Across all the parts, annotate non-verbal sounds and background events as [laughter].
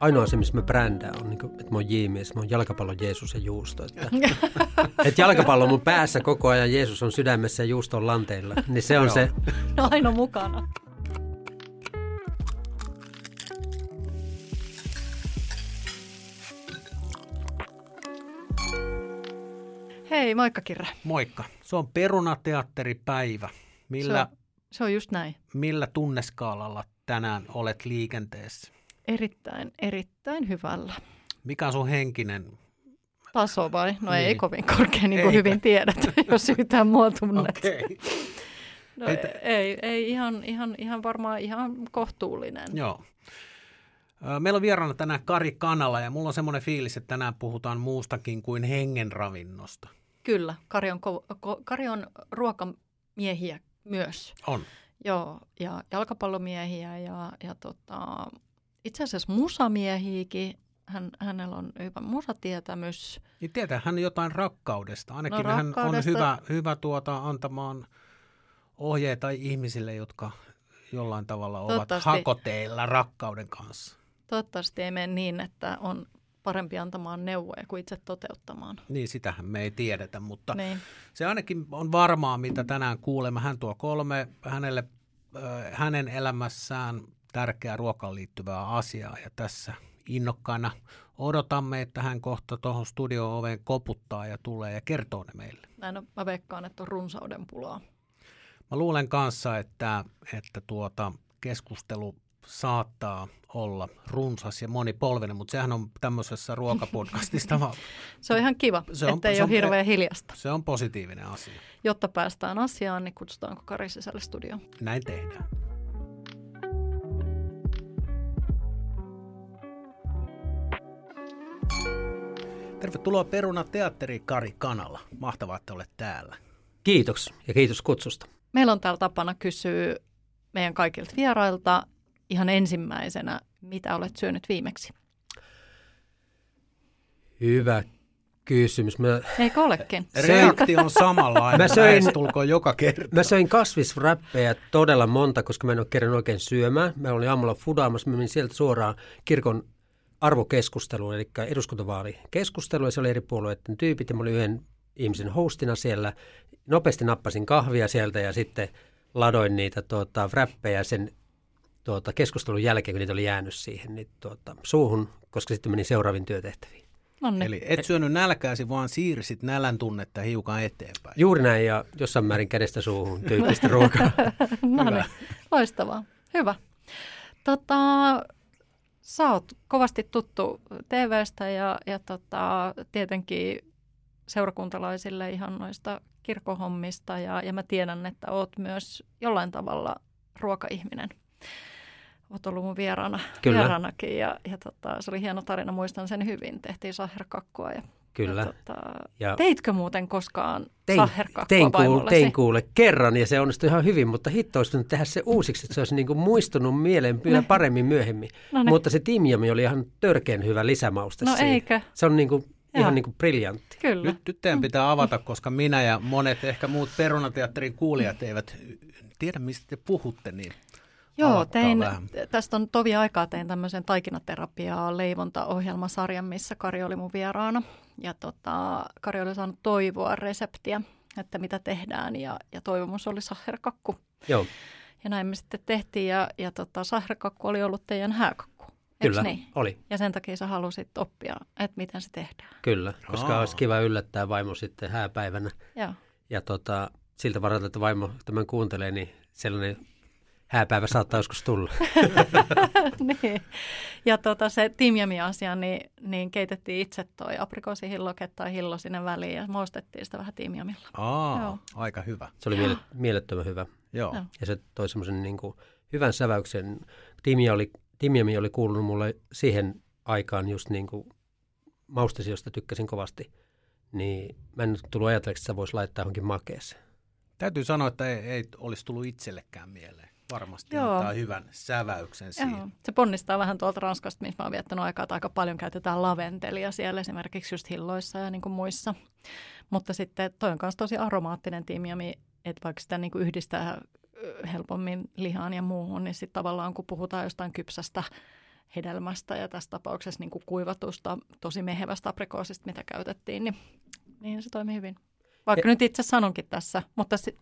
ainoa se, missä mä brändään, on, niin kuin, että mä oon Jiimies, mä oon jalkapallon Jeesus ja juusto. Että, [laughs] että jalkapallo on mun päässä koko ajan, Jeesus on sydämessä ja juusto on lanteilla. Niin se on se. No aina mukana. Hei, moikka Kirre. Moikka. Se on perunateatteripäivä. Millä, Se on, se on just näin. millä tunneskaalalla tänään olet liikenteessä? Erittäin, erittäin hyvällä. Mikä on sun henkinen? Taso vai? No Niin. ei kovin korkea, niin kuin Eipä. hyvin tiedät, [laughs] jos yhtään mua tunnet. Okay. No, Että- ei, ei ihan, ihan, ihan varmaan ihan kohtuullinen. Joo. Meillä on vieraana tänään Kari Kanala ja mulla on semmoinen fiilis, että tänään puhutaan muustakin kuin hengenravinnosta. Kyllä, Kari on, ko- ko- Kari on ruokamiehiä myös. On. Joo, ja jalkapallomiehiä ja, ja tota, itse asiassa musamiehiäkin. Hän, hänellä on hyvä musatietämys. Niin tietää hän jotain rakkaudesta. Ainakin No, hän on hyvä, hyvä tuota, antamaan ohjeita ihmisille, jotka jollain tavalla ovat hakoteilla rakkauden kanssa. Toivottavasti ei mene niin, että on parempi antamaan neuvoja kuin itse toteuttamaan. Niin, sitähän me ei tiedetä, mutta Niin. se ainakin on varmaa, mitä tänään kuulemme. Hän tuo kolme hänelle, hänen elämässään tärkeää ruokaan liittyvää asiaa ja tässä innokkaina odotamme, että hän kohta tuohon studio-oveen koputtaa ja tulee ja kertoo ne meille. Näin on, mä veikkaan, että on runsauden pulaa. Mä luulen kanssa, että, että tuota keskustelu saattaa olla runsas ja monipolvinen, mutta sehän on tämmöisessä ruokapodcastista, vaan [laughs] Se on ihan kiva, Se on- ettei se ole on- hirveän hiljasta. se on positiivinen asia. Jotta päästään asiaan, niin kutsutaanko Kari sisälle studioon? Näin tehdään. Tervetuloa Peruna Teatteri Kari Kanala. Mahtavaa, että olet täällä. Kiitos ja kiitos kutsusta. Meillä on täällä tapana kysyä meidän kaikilta vierailta ihan ensimmäisenä, mitä olet syönyt viimeksi? Hyvä kysymys. Mä, Eikö olekin? Reaktio on samanlainen. Mä söin- joka kerta. mä söin kasvisräppejä todella monta, koska mä en ole kerran oikein syömään. Mä olin aamulla fudaamassa, mä menin sieltä suoraan kirkon arvokeskusteluun, eli eduskuntavaalikeskustelu, ja se oli eri puolueiden tyypit, ja mä olin yhden ihmisen hostina siellä. Nopeasti nappasin kahvia sieltä ja sitten ladoin niitä tuota, räppejä sen tuota, keskustelun jälkeen, kun niitä oli jäänyt siihen niin, tuota, suuhun, koska sitten menin seuraaviin työtehtäviin. No niin. Eli et syönyt nälkääsi, vaan siirsit nälän tunnetta hiukan eteenpäin. Juuri näin ja jossain määrin kädestä suuhun tyyppistä ruokaa. [laughs] no Hyvä. niin, loistavaa. Hyvä. Tota, sä oot kovasti tuttu TVstä ja, ja tota, tietenkin seurakuntalaisille ihan noista kirkohommista ja, ja mä tiedän, että oot myös jollain tavalla ruokaihminen. Oot ollut mun vieraana, Kyllä. vieraanakin ja, ja tota, se oli hieno tarina, muistan sen hyvin. Tehtiin saherkakkua ja, Kyllä. ja tota, Ja teitkö muuten koskaan tein, saherkakkua tein, kuule, vaimollesi? tein kuule kerran ja se onnistui ihan hyvin, mutta hitto olisi tehdä se uusiksi, että se olisi niin kuin muistunut mieleen vielä paremmin myöhemmin. No niin. Mutta se timjami oli ihan törkeän hyvä lisämauste No siihen. eikö? Se on niin kuin, Joo. ihan niin kuin briljantti. Kyllä. Nyt, nyt teidän pitää avata, koska minä ja monet ehkä muut Perunateatterin kuulijat eivät tiedä, mistä te puhutte, niin Joo, tein, vähän. tästä on tovi aikaa tein tämmöisen taikinaterapiaa leivontaohjelmasarjan, missä Kari oli mun vieraana. Ja tota, Kari oli saanut toivoa reseptiä, että mitä tehdään ja, ja toivomus oli saherkakku. Joo, Ja näin me sitten tehtiin ja, ja tota, saherkakku oli ollut teidän hääkakku. Kyllä, Niin? oli. Ja sen takia sä halusit oppia, että miten se tehdään. Kyllä, koska Aa. olisi kiva yllättää vaimo sitten hääpäivänä. Joo. Ja tota, siltä varalta, että vaimo tämän kuuntelee, niin sellainen hääpäivä saattaa joskus tulla. [laughs] niin. Ja tota, se timjami-asia, niin, niin keitettiin itse toi aprikoosihilloke tai hillo sinne väliin ja maustettiin sitä vähän timjamilla. aa, Joo. aika hyvä. Se oli miele- mielettömän hyvä. Joo. Joo. Ja se toi semmoisen niin kuin hyvän säväyksen. Timia oli, timjami oli kuulunut mulle siihen aikaan just niin kuin maustesi, josta tykkäsin kovasti. Niin mä en nyt tullut ajatelleeksi, että sitä voisi laittaa johonkin makeeseen. Täytyy sanoa, että ei, ei olisi tullut itsellekään mieleen. Varmasti Joo. antaa hyvän säväyksen siihen. Joo. Se ponnistaa vähän tuolta Ranskasta, missä mä oon viettänyt aikaa, että aika paljon käytetään laventelia siellä esimerkiksi just hilloissa ja niin kuin muissa. Mutta sitten toi on myös tosi aromaattinen timjami, että vaikka sitä niin kuin yhdistää helpommin lihaan ja muuhun, niin sitten tavallaan kun puhutaan jostain kypsästä hedelmästä ja tässä tapauksessa niin kuin kuivatusta, tosi mehevästä aprikoosista, mitä käytettiin, niin, niin se toimi hyvin. Vaikka e- nyt itse sanonkin tässä, mutta si-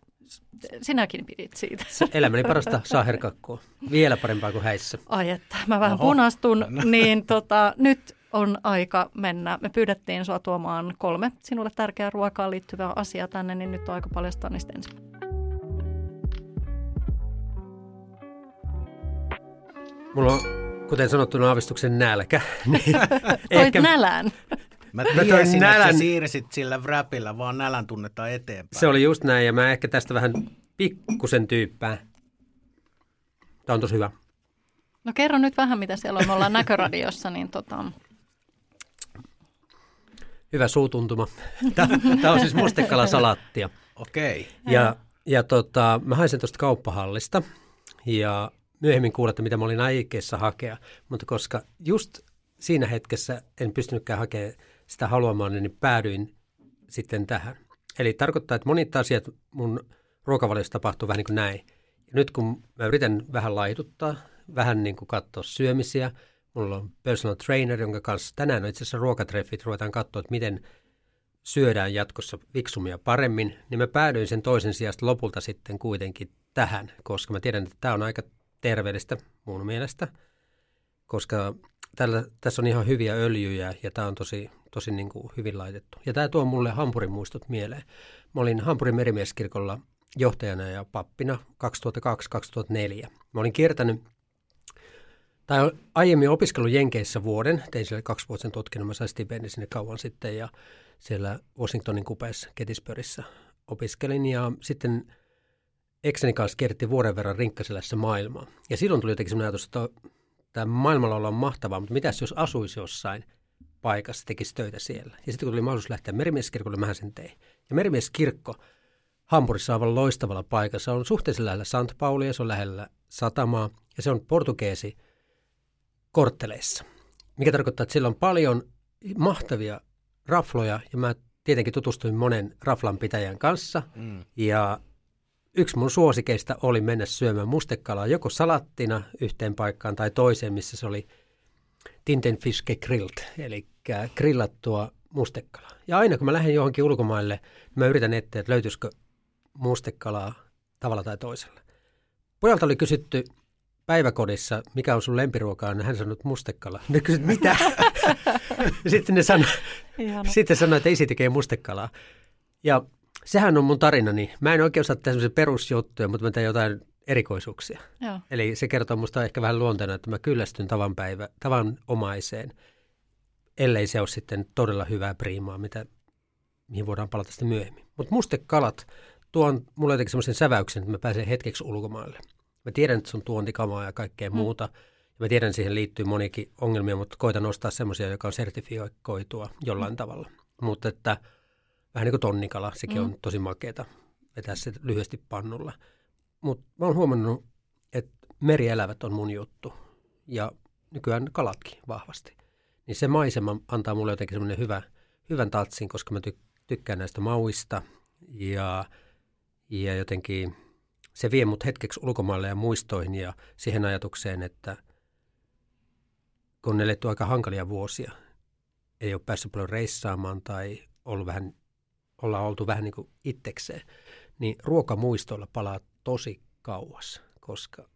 sinäkin pidit siitä. Elämäni parasta saaherkakkua. Vielä parempaa kuin häissä. Ai että, mä vähän Oho. punastun, niin tota, nyt on aika mennä. Me pyydettiin sua tuomaan kolme sinulle tärkeää ruokaan liittyvää asiaa tänne, niin nyt on aika paljastaa niistä ensin. Mulla on, kuten sanottu, aavistuksen nälkä. [laughs] Niin ehkä... nälän. Mä tiesin, nälän... että sä siirsit sillä wrapilla vaan nälän tunnetta eteenpäin. Se oli just näin ja mä ehkä tästä vähän pikkusen tyyppää. Tämä on tosi hyvä. No kerro nyt vähän, mitä siellä on. Me ollaan näköradiossa, niin tota... Hyvä suutuntuma. Tämä on siis mustekalasalattia. Okei. Okay. Ja, ja tota, mä hain sen tuosta kauppahallista ja myöhemmin kuulette, mitä mä olin aikeissa hakea. Mutta koska just siinä hetkessä en pystynytkään hakemaan sitä haluamaan, niin päädyin sitten tähän. Eli tarkoittaa, että monet asiat mun ruokavaliossa tapahtuu vähän niin kuin näin. Ja nyt kun mä yritän vähän laituttaa, vähän niin kuin katsoa syömisiä, mulla on personal trainer, jonka kanssa tänään on itse asiassa ruokatreffit, ruvetaan katsoa, että miten syödään jatkossa viksumia paremmin, niin mä päädyin sen toisen sijasta lopulta sitten kuitenkin tähän, koska mä tiedän, että tämä on aika terveellistä mun mielestä, koska tällä, tässä on ihan hyviä öljyjä ja tämä on tosi, tosi niin kuin hyvin laitettu. Ja tämä tuo mulle Hampurin muistot mieleen. Mä olin Hampurin merimieskirkolla johtajana ja pappina 2002-2004. Mä olin kiertänyt, tai aiemmin opiskellut Jenkeissä vuoden, tein siellä kaksivuotisen tutkinnon, mä sain stipendin sinne kauan sitten ja siellä Washingtonin kupeessa Gettysburgissa opiskelin ja sitten ekseni kanssa kierrettiin vuoden verran rinkkaselässä maailmaa. Ja silloin tuli jotenkin sellainen ajatus, että tämä maailmalla on mahtavaa, mutta mitäs jos asuisi jossain paikassa, tekisi töitä siellä. Ja sitten kun tuli mahdollisuus lähteä merimieskirkolle, mä sen tein. Ja merimieskirkko Hampurissa on loistavalla paikassa. Se on suhteellisen lähellä St. Paulia, se on lähellä satamaa ja se on portugeesi kortteleissa. Mikä tarkoittaa, että siellä on paljon mahtavia rafloja ja mä tietenkin tutustuin monen raflan pitäjän kanssa mm. ja yksi mun suosikeista oli mennä syömään mustekalaa joko salattina yhteen paikkaan tai toiseen, missä se oli Tintenfiske grilled, eli grillattua mustekalaa. Ja aina kun mä lähden johonkin ulkomaille, mä yritän etsiä, että löytyisikö mustekalaa tavalla tai toisella. Pojalta oli kysytty päiväkodissa, mikä on sun lempiruokaa, niin hän sanoi, että mustekala. Ne kysyt, mitä? [laughs] sitten ne sanoi, sitten sanoi, että isi tekee mustekalaa. Ja sehän on mun tarinani. Mä en oikein osaa tehdä perusjuttuja, mutta mä teen jotain erikoisuuksia. Joo. Eli se kertoo musta ehkä vähän luonteena, että mä kyllästyn tavan, päivä, tavan omaiseen, ellei se ole sitten todella hyvää priimaa, mitä, mihin voidaan palata sitten myöhemmin. Mutta mustekalat tuon mulle jotenkin semmoisen säväyksen, että mä pääsen hetkeksi ulkomaille. Mä tiedän, että se on tuontikamaa ja kaikkea mm. muuta. Ja mä tiedän, että siihen liittyy monikin ongelmia, mutta koitan nostaa semmoisia, joka on sertifioitua jollain mm. tavalla. Mutta että – vähän niin kuin tonnikala, sekin mm. on tosi makeeta vetää se lyhyesti pannulla. Mutta mä oon huomannut, että merielävät on mun juttu ja nykyään kalatkin vahvasti. Niin se maisema antaa mulle jotenkin semmoinen hyvä, hyvän tatsin, koska mä ty- tykkään näistä mauista ja, ja jotenkin se vie mut hetkeksi ulkomaille ja muistoihin ja siihen ajatukseen, että kun on eletty aika hankalia vuosia, ei ole päässyt paljon reissaamaan tai ollut vähän ollaan oltu vähän niin kuin itsekseen, niin ruokamuistoilla palaa tosi kauas, koska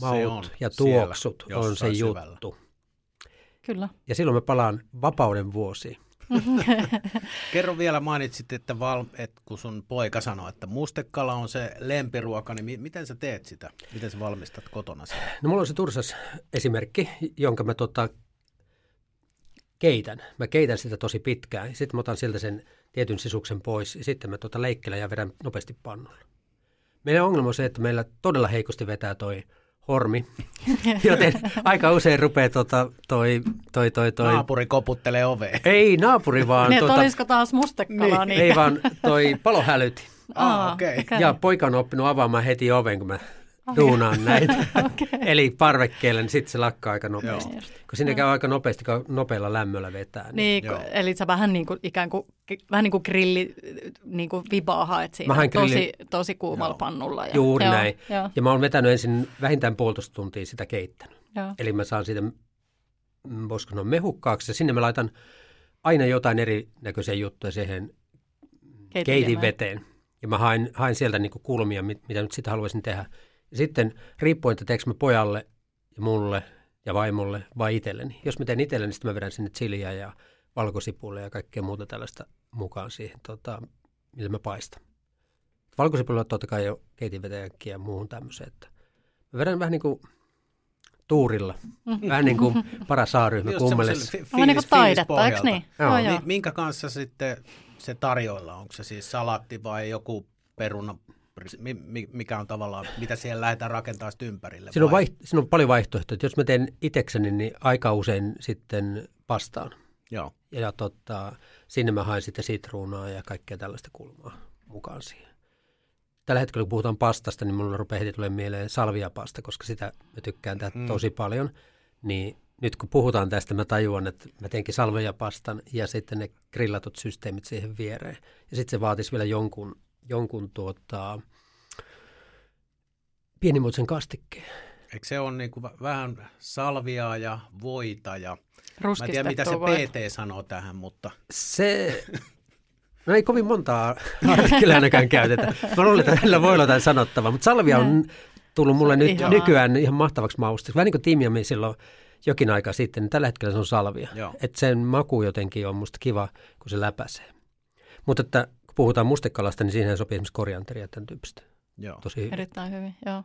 maut ja tuoksut on se juttu. Kyllä. Ja silloin me palaan vapauden vuosiin. [laughs] Kerro vielä, mainitsit, että, val, että kun sun poika sanoi, että mustekala on se lempiruoka, niin miten sä teet sitä? Miten sä valmistat kotona sitä? No mulla on se tursas esimerkki, jonka mä tota, keitän. Mä keitän sitä tosi pitkään. Sitten mä otan siltä sen tietyn sisuksen pois ja sitten mä tuota leikkelen ja vedän nopeasti pannulla. Meidän ongelma on se, että meillä todella heikosti vetää toi hormi, [laughs] joten aika usein rupeaa tota, toi, toi, toi, toi... Naapuri koputtelee oveen. Ei naapuri vaan... Niin, tuota, olisiko taas mustekalaa? Niin, ei vaan toi palohälyti. Ah, okay. okay. Ja poika on oppinut avaamaan heti oven, kun mä duunaan [laughs] näitä. okay. Eli parvekkeelle, niin sitten se lakkaa aika nopeasti. Joo. Kun sinne käy aika nopeasti, kun nopealla lämmöllä vetää. Niin, niin eli sä vähän niin kuin, ikään kuin, vähän niin kuin grilli niin kuin vibaa haet siinä grilli... tosi, tosi kuumalla Joo. pannulla. Ja, Juuri joo, näin. Jo. Ja mä oon vetänyt ensin vähintään puolitoista tuntia sitä keittänyt. Joo. Eli mä saan siitä, mm, voisiko sanoa mehukkaaksi, ja sinne mä laitan aina jotain erinäköisiä juttuja siihen Keitin veteen. Ja mä hain, hain sieltä niin kulmia, mit- mitä nyt sitä haluaisin tehdä. Sitten riippuen, että teekö mä pojalle ja mulle ja vaimolle vai itselleni. Jos mä teen itselleni, niin sitten mä vedän sinne chiliä ja valkosipulia ja kaikkea muuta tällaista mukaan siihen, tota, millä mä paistan. Valkosipulia totta kai jo keitinvetäjäkin ja muuhun tämmöiseen. Että mä vedän vähän niin kuin tuurilla. Vähän niin kuin paras A-ryhmä Just kummellessa. semmoiselle fi- On niin kuin taidetta, eikö niin? Joo. Joo, Mi- joo. minkä kanssa sitten se tarjoilla? Onko se siis salatti vai joku peruna, mikä on tavallaan, mitä siellä lähdetään rakentamaan ympärille? Siinä on, vai? vaiht- siinä on paljon vaihtoehtoja. Jos mä teen itekseni, niin aika usein sitten pastaan. Joo. Ja, ja tota, sinne mä haen sitten sitruunaa ja kaikkea tällaista kulmaa mukaan siihen. Tällä hetkellä kun puhutaan pastasta, niin mulla rupeaa heti tulemaan mieleen salviapasta, koska sitä mä tykkään tehdä Mm. tosi paljon. Niin nyt kun puhutaan tästä, mä tajuan, että mä teenkin salviapastan ja sitten ne grillatut systeemit siihen viereen. Ja sitten se vaatisi vielä jonkun, jonkun tuota, pienimuotoisen kastikkeen. Eikö se on niinku vä- vähän salviaa ja voita ja mä en tiedä mitä se. PT sanoo tähän, mutta Se, no ei kovin montaa artikkelia ainakaan käytetä. Mä luulen, että hänellä voi olla jotain sanottavaa, mutta salvia on tullut mulle nyt Ihanaa. nykyään ihan mahtavaksi mausteeksi. Vähän niin kuin silloin jokin aika sitten, niin tällä hetkellä se on salvia. Että sen maku jotenkin on musta kiva, kun se läpäisee. Mutta että kun puhutaan mustekalasta, niin siihen sopii esimerkiksi korianteria ja tämän tyyppistä. joo. Tosi hyvin. Erittäin hyvin, joo.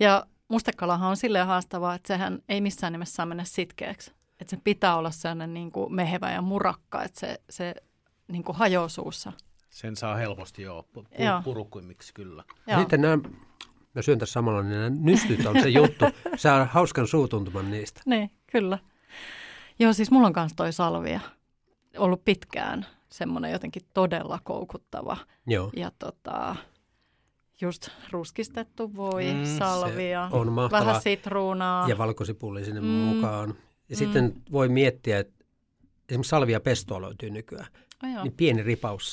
Ja mustekalahan on silleen haastavaa, että sehän ei missään nimessä saa mennä sitkeäksi. Että se pitää olla sellainen niin kuin mehevä ja murakka, että se, se niin kuin hajoaa suussa. Sen saa helposti joo, pu- Joo. purukuimmiksi kyllä. Joo. sitten nämä, mä syön tässä samalla, niin nämä nystyt on se juttu. [laughs] Saa hauskan suutuntuman niistä. Niin, kyllä. Joo, siis mulla on kanssa toi salvia ollut pitkään semmoinen jotenkin todella koukuttava. Joo. Ja tota, just ruskistettu voi, Mm, salvia, on mahtavaa. vähän sitruunaa. ja valkosipuli sinne Mm. mukaan. Ja mm. sitten voi miettiä, että esimerkiksi salvia pestoa löytyy nykyään, Oh, niin pieni ripaus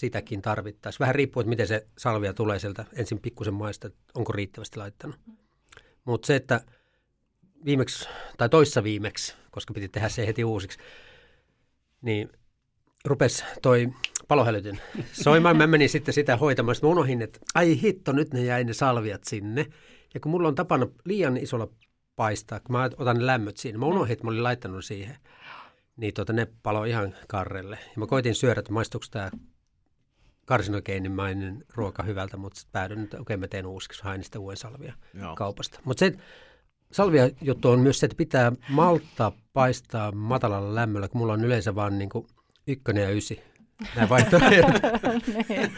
sitäkin tarvittaisiin. Vähän riippuu, että miten se salvia tulee sieltä ensin pikkusen maista, että onko riittävästi laittanut. Mutta se, että viimeksi, tai toissa viimeksi, koska piti tehdä se heti uusiksi, niin rupesi toi palohälytyn soimaan. Mä menin sitten sitä hoitamaan. Sitten mä unohdin, että ai hitto, nyt ne jäi ne salviat sinne. Ja kun mulla on tapana liian isolla paistaa, kun mä otan ne lämmöt siinä. Mä unohdin, että mä olin laittanut siihen. Niin tota, ne palo ihan karrelle. Ja mä koitin syödä, että maistuuko tämä karsinogeenimainen ruoka hyvältä, mutta sitten päädyin, että okei mä teen uusiksi, hain sitä uuden salvia Joo. kaupasta. Mutta se salvia juttu on myös se, että pitää malttaa paistaa matalalla lämmöllä, kun mulla on yleensä vaan niin kuin ykkönen ja ysi. Nämä vaihtoehdot. [laughs] niin.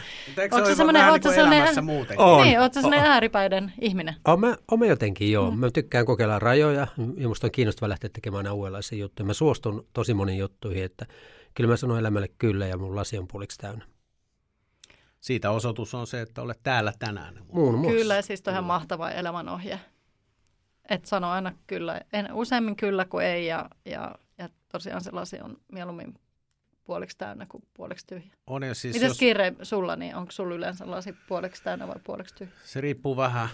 Onko se semmoinen- ootko niin semmoinen-? On. niin, ootko ääripäiden ihminen? Oon mä, oon mä jotenkin joo. Mä tykkään kokeilla rajoja ja musta on kiinnostava lähteä tekemään aina uudenlaisia juttuja. Mä suostun tosi moniin juttuihin, että kyllä mä sanon elämälle kyllä ja mun lasi on puoliksi täynnä. Siitä osoitus on se, että olet täällä tänään. Muun muassa. Kyllä, ja siis on ihan mahtava elämänohje. Et sano aina kyllä, en, useammin kyllä kuin ei, ja, ja, ja tosiaan se lasi on mieluummin puoliksi täynnä kuin puoliksi tyhjä. On ja siis Mitäs jos, kiire sulla, niin onko sulla yleensä lasi puoliksi täynnä vai puoliksi tyhjä? se riippuu vähän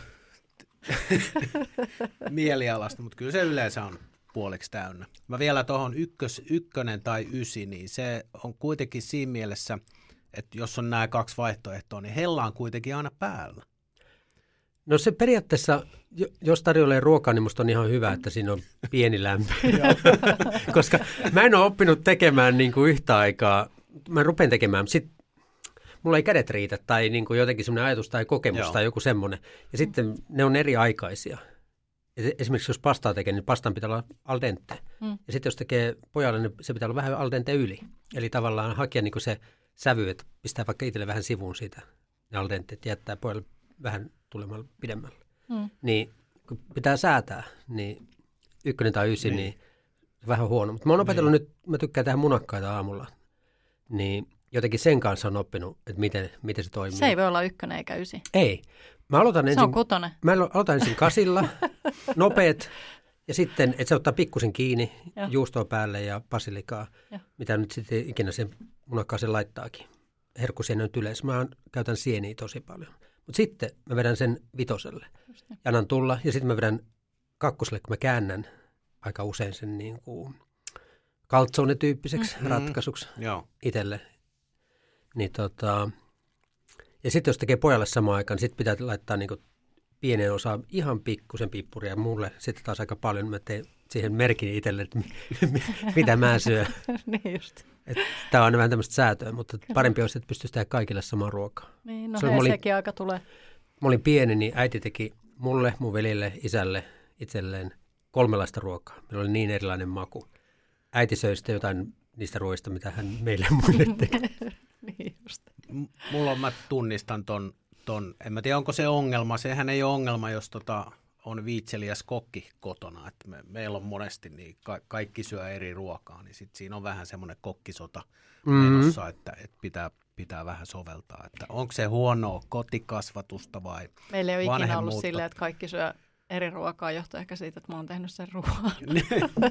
[laughs] mielialasta, mutta kyllä se yleensä on puoliksi täynnä. Mä vielä tuohon ykkös, ykkönen tai ysi, niin se on kuitenkin siinä mielessä, että jos on nämä kaksi vaihtoehtoa, niin hella on kuitenkin aina päällä. No se periaatteessa, jo- jos tarjoilee ruokaa, niin musta on ihan hyvä, että siinä on pieni lämpö. [laughs] Koska mä en ole oppinut tekemään niin kuin yhtä aikaa. Mä rupean tekemään, sit mulla ei kädet riitä tai niin kuin jotenkin semmoinen ajatus tai kokemus Joo. tai joku semmoinen. Ja sitten ne on eri aikaisia. Et Esimerkiksi jos pastaa tekee, niin pastan pitää olla al dente. Mm. Ja sitten jos tekee pojalle, niin se pitää olla vähän al dente yli. Eli tavallaan hakea niin kuin se sävy, että pistää vaikka itselle vähän sivuun siitä ne al dente, että jättää pojalle vähän tulemaan pidemmälle. Mm. Niin kun pitää säätää, niin ykkönen tai ysi, Niin. niin, niin vähän huono. Mutta mä oon opetellut nyt, mä tykkään tehdä munakkaita aamulla, niin jotenkin sen kanssa on oppinut, että miten, miten se toimii. Se ei voi olla ykkönen eikä ysi. ei. Mä aloitan Se ensin, on kutonen. mä alo- aloitan ensin kasilla, [laughs] nopeet, ja sitten, että se ottaa pikkusen kiinni, Joo. juustoa päälle ja basilikaa, Joo. mitä nyt sitten ikinä sen munakkaaseen laittaakin. Herkkusieni on yleensä. Mä käytän sieniä tosi paljon. Mutta sitten mä vedän sen vitoselle ja annan tulla ja sitten mä vedän kakkoselle, kun mä käännän aika usein sen niin kuin kaltsone-tyyppiseksi mm. ratkaisuksi Joo. itselle. Niin tota, ja sitten jos tekee pojalle samaan aikaan, niin sitten pitää laittaa niin pienen osa ihan pikkusen pippuria ja mulle sitten taas aika paljon. Mä teen siihen merkin itselle, että [laughs] mitä mä syön. [laughs] niin just. Tämä on vähän tämmöistä säätöä, mutta Kyllä. parempi olisi, että pystyisi tehdä kaikille samaa ruokaa. Niin, no se hei, olin, sekin aika tulee. Mä olin pieni, niin äiti teki mulle, mun velille, isälle, itselleen kolmelaista ruokaa. Meillä oli niin erilainen maku. Äiti söi sitten jotain niistä ruoista, mitä hän meille muille teki. [laughs] niin just. M- mulla on, mä tunnistan ton, ton, en mä tiedä onko se ongelma, sehän ei ole ongelma, jos tota, on viitseliäs kokki kotona, että me, meillä on monesti niin ka- kaikki syö eri ruokaa, niin sit siinä on vähän semmoinen kokkisota mm-hmm. menossa, että, että pitää, pitää vähän soveltaa, että onko se huonoa kotikasvatusta vai Meillä ei ole ikinä ollut silleen, että kaikki syö eri ruokaa johtuu ehkä siitä, että mä oon tehnyt sen ruoan. [laughs]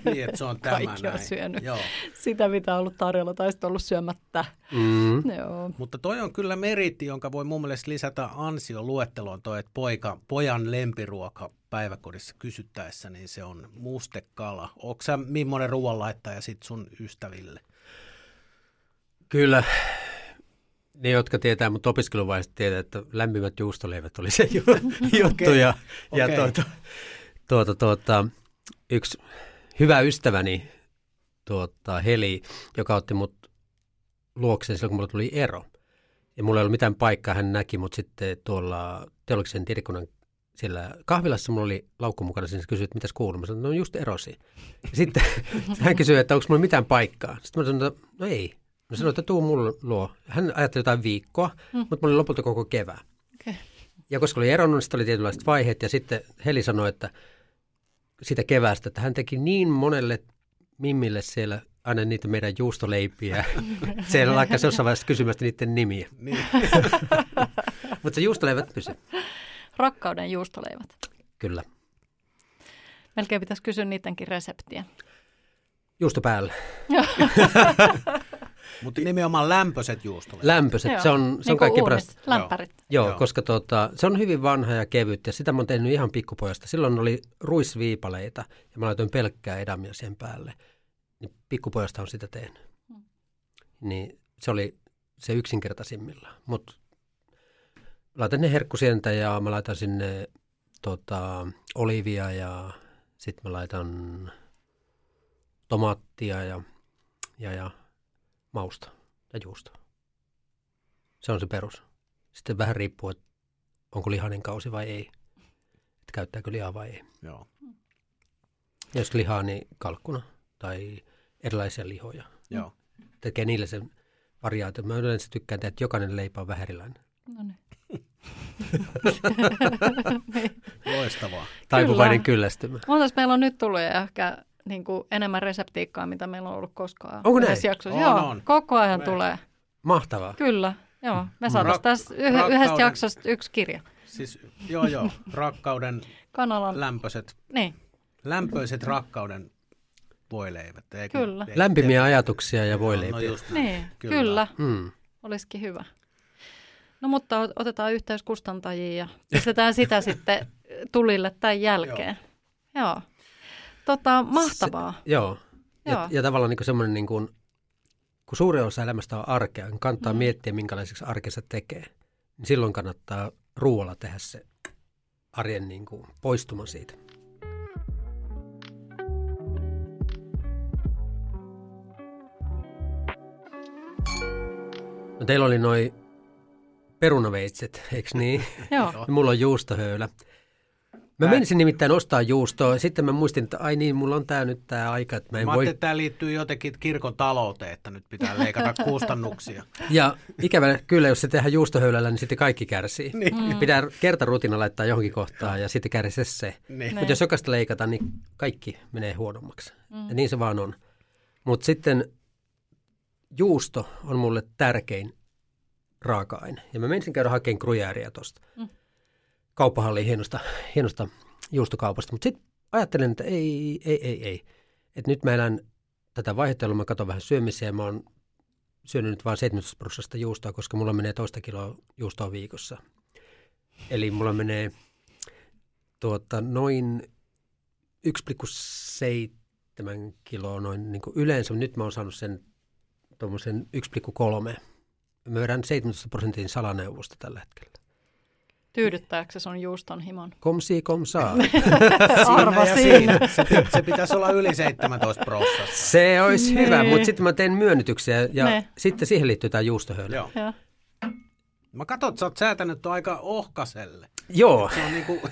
niin, että se on tämä Kaikki näin. on syönyt Joo. sitä, mitä on ollut tarjolla tai sitten ollut syömättä. Mm. Joo. Mutta toi on kyllä meritti, jonka voi mun mielestä lisätä ansioluetteloon toi, että poika, pojan lempiruoka päiväkodissa kysyttäessä, niin se on mustekala. Onko sä millainen ruoanlaittaja sit sun ystäville? Kyllä, ne, jotka tietää mutta opiskeluvaiheessa tietää, että lämpimät juustoleivät oli se [laughs] juttu. okay. Ja, ja okay. tuota, tuota, tuota, yksi hyvä ystäväni, tuota, Heli, joka otti mut luokseen silloin, kun mulla tuli ero. Ja mulla ei ollut mitään paikkaa, hän näki mut sitten tuolla teologisen tiedekunnan siellä kahvilassa mulla oli laukku mukana, siinä kysyi, että mitäs kuuluu. Mä sanoin, no just erosi. Ja sitten [laughs] hän kysyi, että onko mulla mitään paikkaa. Sitten mä sanoin, että no ei. Mä sanoin, että tuu mulle luo. Hän ajatteli jotain viikkoa, mm. mutta mulla oli lopulta koko kevää. Okay. Ja koska oli eronnut, niin sitten oli tietynlaiset vaiheet. Ja sitten Heli sanoi, että sitä keväästä, että hän teki niin monelle mimmille siellä aina niitä meidän juustoleipiä. [laughs] siellä lakkasi jossain vaiheessa kysymästä niiden nimiä. Niin. [laughs] mutta se juustoleivät pysy. Rakkauden juustoleivät. Kyllä. Melkein pitäisi kysyä niidenkin reseptiä. Juusto päälle. [laughs] Mutta nimenomaan lämpöiset juustoleivät. Lämpöiset, Joo. se on, se niin on kaikki paras. Lämpärit. Joo, Joo, koska tota, se on hyvin vanha ja kevyt ja sitä mä oon tehnyt ihan pikkupojasta. Silloin oli ruisviipaleita ja mä laitoin pelkkää edamia sen päälle. Niin pikkupojasta on sitä tehnyt. Hmm. Niin se oli se yksinkertaisimmilla. Mutta laitan ne herkkusientä ja mä laitan sinne tota, olivia ja sitten mä laitan tomaattia ja, ja, ja mausta ja juustoa. Se on se perus. Sitten vähän riippuu, että onko lihainen kausi vai ei. Että käyttääkö lihaa vai ei. Joo. Jos lihaa, niin kalkkuna tai erilaisia lihoja. Joo. Tekee niille sen variaatio. Mä yleensä tykkään tehdä, että jokainen leipä on vähän erilainen. No niin. [laughs] Loistavaa. [laughs] Taipuvainen kyllästymä. Montas meillä on nyt tullut ehkä niin kuin enemmän reseptiikkaa, mitä meillä on ollut koskaan. Onko näin? Jaksossa. On, Joo, on. koko ajan me. tulee. Mahtavaa. Kyllä, joo. Me saataisiin Rak- tässä yh- yhdestä jaksosta yksi kirja. Siis, joo, joo. Rakkauden [laughs] Kanalan. lämpöiset, niin. lämpöiset rakkauden voileivät. Eikö, kyllä. Lämpimiä ajatuksia ja voileipiä. No, no niin, kyllä. kyllä. Mm. Olisikin hyvä. No mutta otetaan yhteys kustantajiin ja pistetään sitä [laughs] sitten tulille tämän jälkeen. Joo. joo. Tota, mahtavaa. Se, joo. joo. Ja, ja tavallaan niin semmoinen, niin kuin, kun suurin osa elämästä on arkea, niin kannattaa mm. miettiä, minkälaiseksi arkessa tekee. Niin silloin kannattaa ruoalla tehdä se arjen niin kuin, poistuma siitä. No teillä oli noin perunaveitset, eikö niin? [laughs] Joo. Mulla on juustohöylä. Mä menisin nimittäin ostaa juustoa. Sitten mä muistin, että ai niin, mulla on tää nyt tää aika, että mä en mä voi... että tämä liittyy jotenkin kirkon talouteen, että nyt pitää leikata [laughs] kustannuksia. Ja ikävä kyllä, jos se tehdään juustohöylällä, niin sitten kaikki kärsii. Niin. Mm. Pitää kertarutina laittaa johonkin kohtaan ja sitten kärsii se. Niin. Mutta jos jokaista leikataan, niin kaikki menee huonommaksi. Mm. Ja niin se vaan on. Mutta sitten juusto on mulle tärkein raaka-aine. Ja mä menisin käydä hakemaan gruyäriä tuosta. Mm kauppahalliin hienosta, hienosta juustokaupasta. Mutta sitten ajattelin, että ei, ei, ei, ei. Että nyt mä elän tätä vaihtelua, mä katson vähän syömisiä mä oon syönyt nyt vain 17 prosenttia juustoa, koska mulla menee toista kiloa juustoa viikossa. Eli mulla menee tuota, noin 1,7 kiloa noin niin kuin yleensä. Nyt mä oon saanut sen tuommoisen 1,3. Vedän 17 prosentin salaneuvosta tällä hetkellä. Tyydyttääkö se sun juuston himon? Komsi komsaa. [laughs] Arvasin. [laughs] Se, se pitäisi olla yli 17 prosenttia. Se olisi Niin. hyvä, mutta sitten mä teen myönnytyksiä ja Ne. sitten siihen liittyy tämä juustohöylä. Joo. Joo. Mä katson, että sä oot säätänyt tuon aika ohkaselle. Joo. Se on niinku [laughs]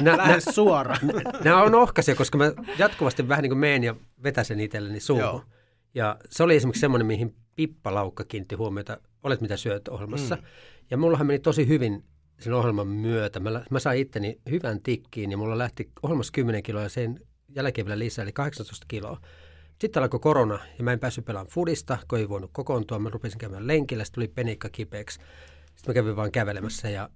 Nä, nä, lähes suora. nämä on ohkaisia, koska mä jatkuvasti vähän niin kuin meen ja vetäsen itselleni suuhun. Joo. Ja se oli esimerkiksi semmoinen, mihin Pippa Laukka kiinnitti huomiota, olet mitä syöt ohjelmassa. Mm. Ja mullahan meni tosi hyvin sen ohjelman myötä. Mä, mä sain itteni hyvän tikkiin ja mulla lähti ohjelmassa 10 kiloa ja sen jälkeen vielä lisää, eli 18 kiloa. Sitten alkoi korona ja mä en päässyt pelaamaan fudista, kun ei voinut kokoontua. Mä rupesin käymään lenkillä, sitten tuli penikka kipeäksi. Sitten mä kävin vaan kävelemässä ja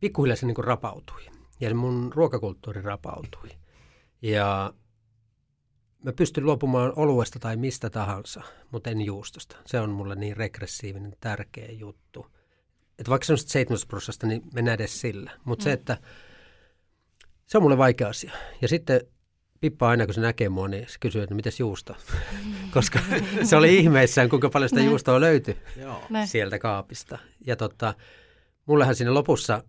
pikkuhiljaa se niin rapautui. Ja mun ruokakulttuuri rapautui. Ja mä pystyn luopumaan oluesta tai mistä tahansa, mutta en juustosta. Se on mulle niin regressiivinen, tärkeä juttu. Että vaikka se on sitten 17 prosenttia, niin mennään edes sillä. Mutta mm. se, että se on mulle vaikea asia. Ja sitten Pippa aina, kun se näkee mua, niin se kysyy, että mitäs juusto? [laughs] Koska se oli ihmeissään, kuinka paljon sitä juustoa löytyi sieltä kaapista. Ja tota, mullehan siinä lopussa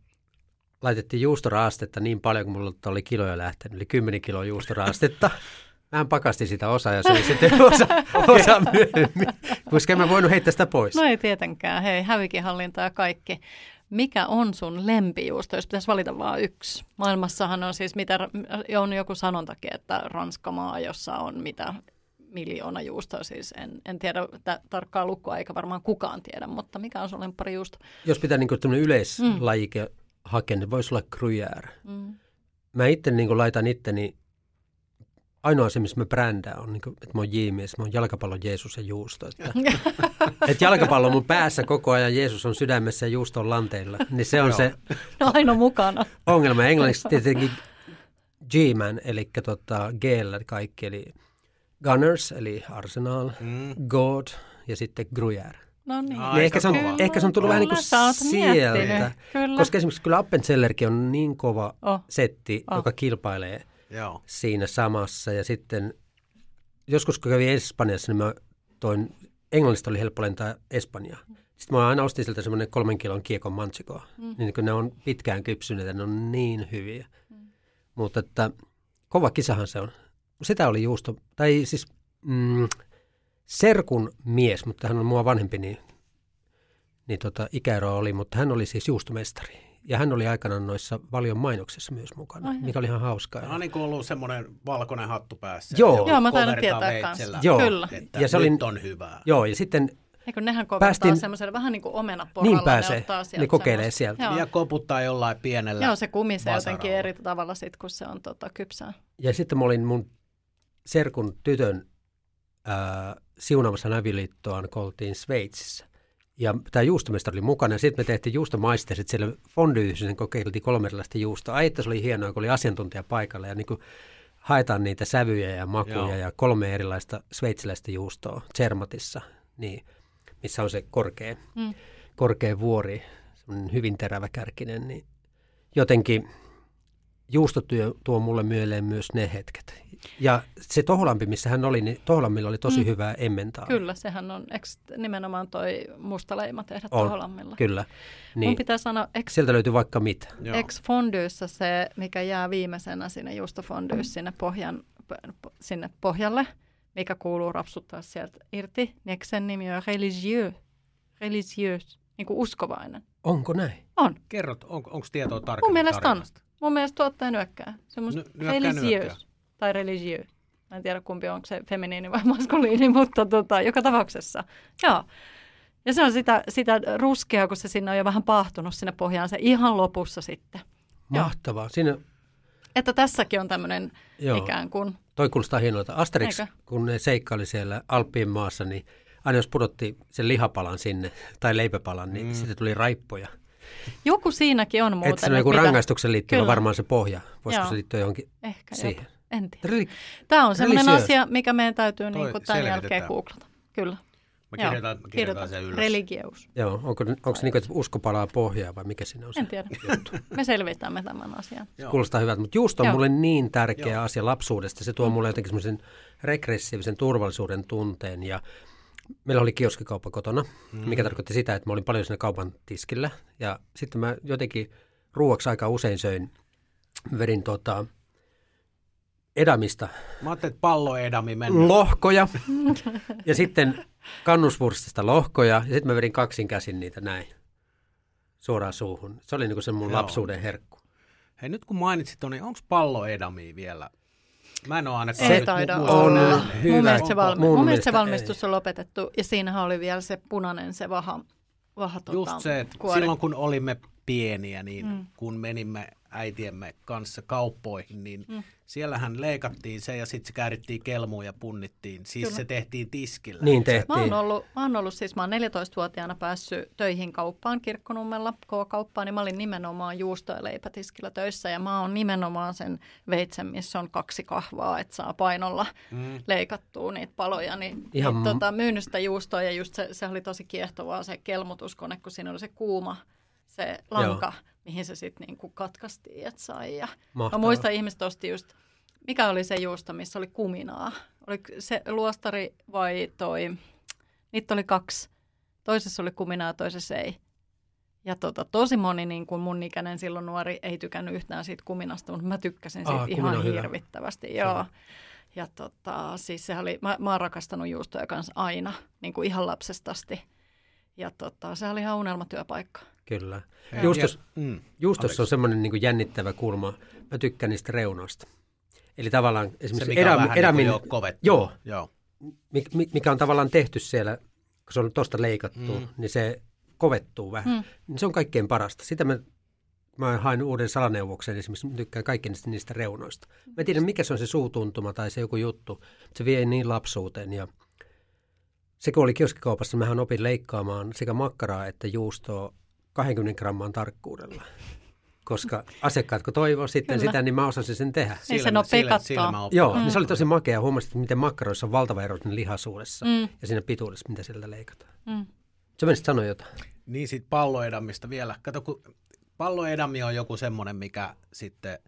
laitettiin juustoraastetta niin paljon, kun mulla oli kiloja lähtenyt, eli 10 kiloa juustoraastetta. [laughs] Mähän pakastin sitä osa ja se oli sitten [laughs] osa, osa myöhemmin, koska en mä voinut heittää sitä pois. No ei tietenkään. Hei, hävikinhallinta ja kaikki. Mikä on sun lempijuusto, jos pitäisi valita vain yksi? Maailmassahan on siis, mitä, on joku sanontakin, että Ranskamaa, jossa on mitä miljoona juustoa, siis en, en tiedä tä, tarkkaa lukua, eikä varmaan kukaan tiedä, mutta mikä on sun lempparijuusto? Jos pitää niin tämmöinen yleislajike hakea, niin voisi olla gruyère. Mm. Mä itse niin laitan itteni, ainoa se, missä mä brändään, on, niin kuin, että mä oon J-mies, mä oon jalkapallon Jeesus ja juusto. Että, [laughs] että jalkapallo on mun päässä koko ajan, Jeesus on sydämessä ja juusto on lanteilla. Niin se on Joo. se no aina mukana. ongelma. Englanniksi tietenkin G-man, eli tota, g kaikki, eli Gunners, eli Arsenal, Mm. God ja sitten Gruyère. No niin. Ai, Niin ehkä, se on, kova. ehkä se on tullut vähän niin kuin Kyllä, sieltä. Kyllä. Koska esimerkiksi kyllä Appenzellerkin on niin kova Oh. setti, Oh. joka kilpailee Joo. siinä samassa. Ja sitten joskus kun kävin Espanjassa, niin mä toin, Englannista oli helppo lentää Espanjaan. Sitten mä aina ostin sieltä semmoinen kolmen kilon kiekon manchikoa. Mm. Niin kun ne on pitkään kypsyneet, ne on niin hyviä. Mm. Mutta että kova kisahan se on. Sitä oli juusto, tai siis mm, serkun mies, mutta hän on mua vanhempi, niin, niin tota, ikäero oli, mutta hän oli siis juustomestari. Ja hän oli aikanaan noissa valion mainoksissa myös mukana, Ai mikä oli ihan hauskaa. Tämä on niin kuin ollut semmoinen valkoinen hattu päässä. Joo. Joo, mä taidan kovertaa tietää veitsellä, kanssa. Joo. Kyllä. Että Ja se oli- on hyvää. Joo, ja sitten Eikö nehän kovertaa Päästiin- semmoiselle vähän niin kuin omenaporalla. niin pääsee, ne, ottaa sieltä ne kokeilee semmoista. sieltä. Joo. Ja koputtaa jollain pienellä Joo, se kumisee jotenkin vasaralla. eri tavalla sit, kun se on tota, kypsää. Ja sitten mä olin mun serkun tytön ää, siunaamassa avioliittoaan, kun oltiin Sveitsissä. Ja tämä juustomestari oli mukana ja sitten me tehtiin juustomaisterit siellä fondyyhdysen, kokeiltiin kolme erilaista juustoa. Ai, että se oli hienoa, kun oli asiantuntija paikalla ja niin kuin haetaan niitä sävyjä ja makuja Joo. ja kolme erilaista sveitsiläistä juustoa Zermatissa, niin, missä on se korkea, Mm. korkea vuori, hyvin teräväkärkinen, niin jotenkin juustotyö tuo mulle mieleen myös ne hetket. Ja se Toholampi, missä hän oli, niin Toholammilla oli tosi Mm. mm. hyvää emmentaa. Kyllä, sehän on eks, nimenomaan toi musta leima tehdä On, Toholammilla. Kyllä. Mun Niin, pitää sanoa, eks, sieltä löytyy vaikka mitä. Joo. eks fondyyssä se, mikä jää viimeisenä sinne juustofondyyssä sinne, pohjan, sinne pohjalle, mikä kuuluu rapsuttaa sieltä irti, niin eikö sen nimi on religieux, religieux, niin kuin uskovainen. Onko näin? On. Kerrot, on, onko tietoa tarkemmin Mun mielestä on. Mun mielestä tuottaja nyökkää. Semmoista nyökkää. religieux tai religieux. Mä en tiedä kumpi onko se feminiini vai [laughs] maskuliini, mutta tota, joka tapauksessa. Joo. Ja se on sitä, sitä ruskeaa, kun se sinne on jo vähän paahtunut sinne pohjaan, se ihan lopussa sitten. Joo. Mahtavaa. Siinä, Että tässäkin on tämmöinen joo, ikään kuin, toi kuulostaa hienolta. Asterix, Eikö? kun ne seikkaili siellä Alppien maassa, niin aina jos pudotti sen lihapalan sinne tai leipäpalan, niin mm. sitten tuli raippoja. Joku siinäkin on muuten. Että se on joku mitä- rangaistuksen liittyvä Kyllä. varmaan se pohja. Voisiko Joo. se liittyä johonkin Ehkä siihen? jopa. En tiedä. Reli- Tämä on sellainen asia, mikä meidän täytyy niin kuin tämän jälkeen googlata. Kyllä. Mä kirjoitan, mä kirjoitan sen ylös. Religious. Joo, onko, onko se niin kuin, että usko palaa pohjaa vai mikä siinä on se En tiedä. juttu? [laughs] Me selvitämme tämän asian. Joo. Kuulostaa hyvältä, mutta juusto on Joo. mulle niin tärkeä Joo. asia lapsuudesta. Se tuo mulle jotenkin semmoisen regressiivisen turvallisuuden tunteen ja meillä oli kioskikauppa kotona, mm. mikä tarkoitti sitä, että mä olin paljon siinä kaupan tiskillä ja sitten mä jotenkin ruuaksi aika usein söin, vedin tota, edamista Mä ajattelin, että pallo edami mennä. lohkoja [laughs] ja sitten kannusvurstista lohkoja ja sitten mä vedin kaksin käsin niitä näin suoraan suuhun. Se oli niin se mun Joo. lapsuuden herkku. Hei, nyt kun mainitsit niin onko pallo edami vielä? Mä en ole ainakaan Ei nyt taida mu- olla. on nähnyt. hyvä. Mun mielestä, se, valmi- Mun mun mielestä se valmistus on lopetettu ja siinähän oli vielä se punainen se vaha, vaha Just tota, se, että kuori. silloin kun olimme pieniä, niin mm. kun menimme äitiemme kanssa kauppoihin, niin Mm. siellähän leikattiin se ja sitten se käärittiin kelmuun ja punnittiin. Siis Kyllä. se tehtiin tiskillä. Niin tehtiin. Mä oon, ollut, mä oon ollut siis, mä oon 14-vuotiaana päässyt töihin kauppaan Kirkkonummella, K-kauppaan, niin mä olin nimenomaan juusto- ja leipätiskillä töissä ja mä oon nimenomaan sen veitsen, missä on kaksi kahvaa, että saa painolla Mm. leikattua niitä paloja, niin, Ihan niin tota, myynyt sitä juustoa ja just se, se oli tosi kiehtovaa se kelmutuskone, kun siinä oli se kuuma se lanka, Joo. Mihin se sitten niinku katkaistiin, että sai. Ja Mahtavaa. mä muistan ihmiset osti just, mikä oli se juusto, missä oli kuminaa? Oli se luostari vai toi, niitä oli kaksi. Toisessa oli kuminaa toisessa ei. Ja tota, tosi moni niin kuin mun ikäinen silloin nuori ei tykännyt yhtään siitä kuminasta, mutta mä tykkäsin siitä Aa, ihan on hyvä. hirvittävästi. Joo. Ja tota, siis sehän oli, mä, mä oon rakastanut juustoja kanssa aina, niin kuin ihan lapsesta asti. Ja tota, se oli ihan unelmatyöpaikka. Kyllä. Ja- Juustos, ja- mm. juustossa on semmoinen niin jännittävä kulma. Mä tykkään niistä reunoista. Eli tavallaan Se, esimerkiksi mikä erämin, on vähän erämin, niin joo, joo. mi- mi- mikä on tavallaan tehty siellä, kun se on tuosta leikattu, mm. Niin se kovettuu vähän. Mm. Mm. Se on kaikkein parasta. Sitä mä, mä hain uuden salaneuvoksen esimerkiksi, mä tykkään kaikkien niistä, niistä reunoista. Mä en tiedä, mikä se on se suutuntuma tai se joku juttu, mutta se vie niin lapsuuteen. Ja se kun oli kioskikaupassa, mähän opin leikkaamaan sekä makkaraa että juustoa 20 gramman tarkkuudella. Koska asiakkaat kun toivoo sitten Kyllä. sitä, niin mä osasin sen tehdä. Niin se nopea katsoa. silmäoppi. Joo, Mm. niin se oli tosi makea. Huomasit, että miten makkaroissa on valtava ero lihasuudessa Mm. ja siinä pituudessa, mitä sieltä leikataan. Mm. Se menisit sanoa jotain. Niin siitä palloedamista vielä. Kato, kun palloedami on joku semmoinen, mikä sitten,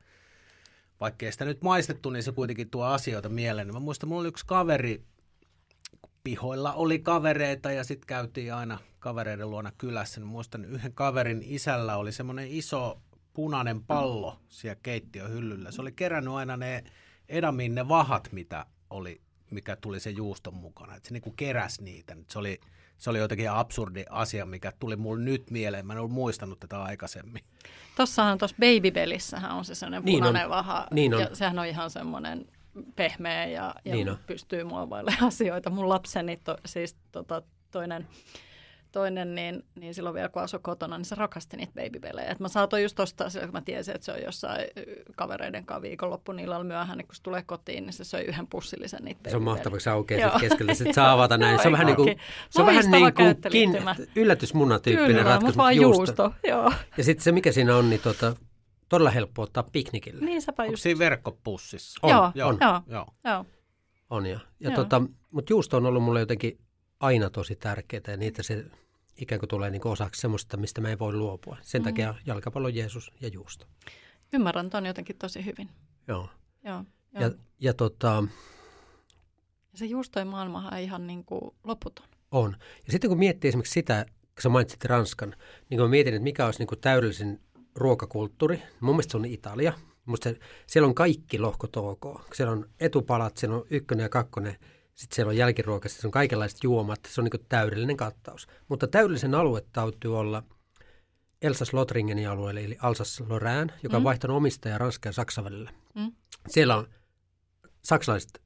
vaikkei sitä nyt maistettu, niin se kuitenkin tuo asioita mieleen. Mä muistan, mulla oli yksi kaveri, pihoilla oli kavereita ja sitten käytiin aina kavereiden luona kylässä. Niin muistan, yhden kaverin isällä oli semmoinen iso punainen pallo siellä keittiöhyllyllä. Se oli kerännyt aina ne edamin ne vahat, mitä oli, mikä tuli sen juuston mukana. Et se niinku keräsi niitä. Se oli, se oli jotenkin absurdi asia, mikä tuli mulle nyt mieleen. Mä en ollut muistanut tätä aikaisemmin. Tossahan tuossa Babybelissähän on se sellainen Niin on. punainen vaha. Niin on. Ja sehän on ihan semmoinen pehmeä ja, ja Niin on. pystyy muovailemaan [laughs] asioita. Mun lapseni, to, siis tota, toinen, toinen niin, niin silloin vielä kun asui kotona, niin se rakasti niitä babybelejä. Et mä saatoin just ostaa sillä, kun mä tiesin, että se on jossain kavereiden kanssa viikonloppuun illalla myöhään, niin kun se tulee kotiin, niin se söi yhden pussillisen niitä Se on mahtavaa, kun sä aukeat Joo. sit keskeltä, sit saa avata näin. Se on vähän niin kuin, se on vähän niin kuin kin, käyttöliittymä. yllätysmunatyyppinen Kyllä, ratkaisu, mutta vaan juusto. Joo. Ja sitten se, mikä siinä on, niin tota, todella helppo ottaa piknikille. Niin sepä Onko just. siinä verkkopussissa? On, joo, on. joo, Joo. joo. On ja, ja Joo. tota, mutta juusto on ollut mulle jotenkin aina tosi tärkeää ja niitä se ikään kuin tulee niin kuin osaksi semmoista, mistä mä en voi luopua. Sen Mm. takia jalkapallo, Jeesus ja juusto. Ymmärrän ton jotenkin tosi hyvin. Joo. Joo, joo. Ja, ja tota, Ja se juustojen maailmahan on ihan niin kuin loputon. on. Ja sitten kun miettii esimerkiksi sitä, kun sä mainitsit Ranskan, niin kun mä mietin, että mikä olisi niin kuin täydellisen ruokakulttuuri. Mun mielestä se on Italia. Musta se, siellä on kaikki lohkot ok. Siellä on etupalat, siellä on ykkönen ja kakkonen, sitten siellä on jälkiruoka, sitten on kaikenlaiset juomat. Se on niin kuin täydellinen kattaus. Mutta täydellisen alue täytyy olla Elsas-Lotringenin alueelle, eli Alsace-Lorraine, joka on Mm. vaihtanut omistajaa Ranskan ja Saksan välillä. Mm. Siellä on saksalaiset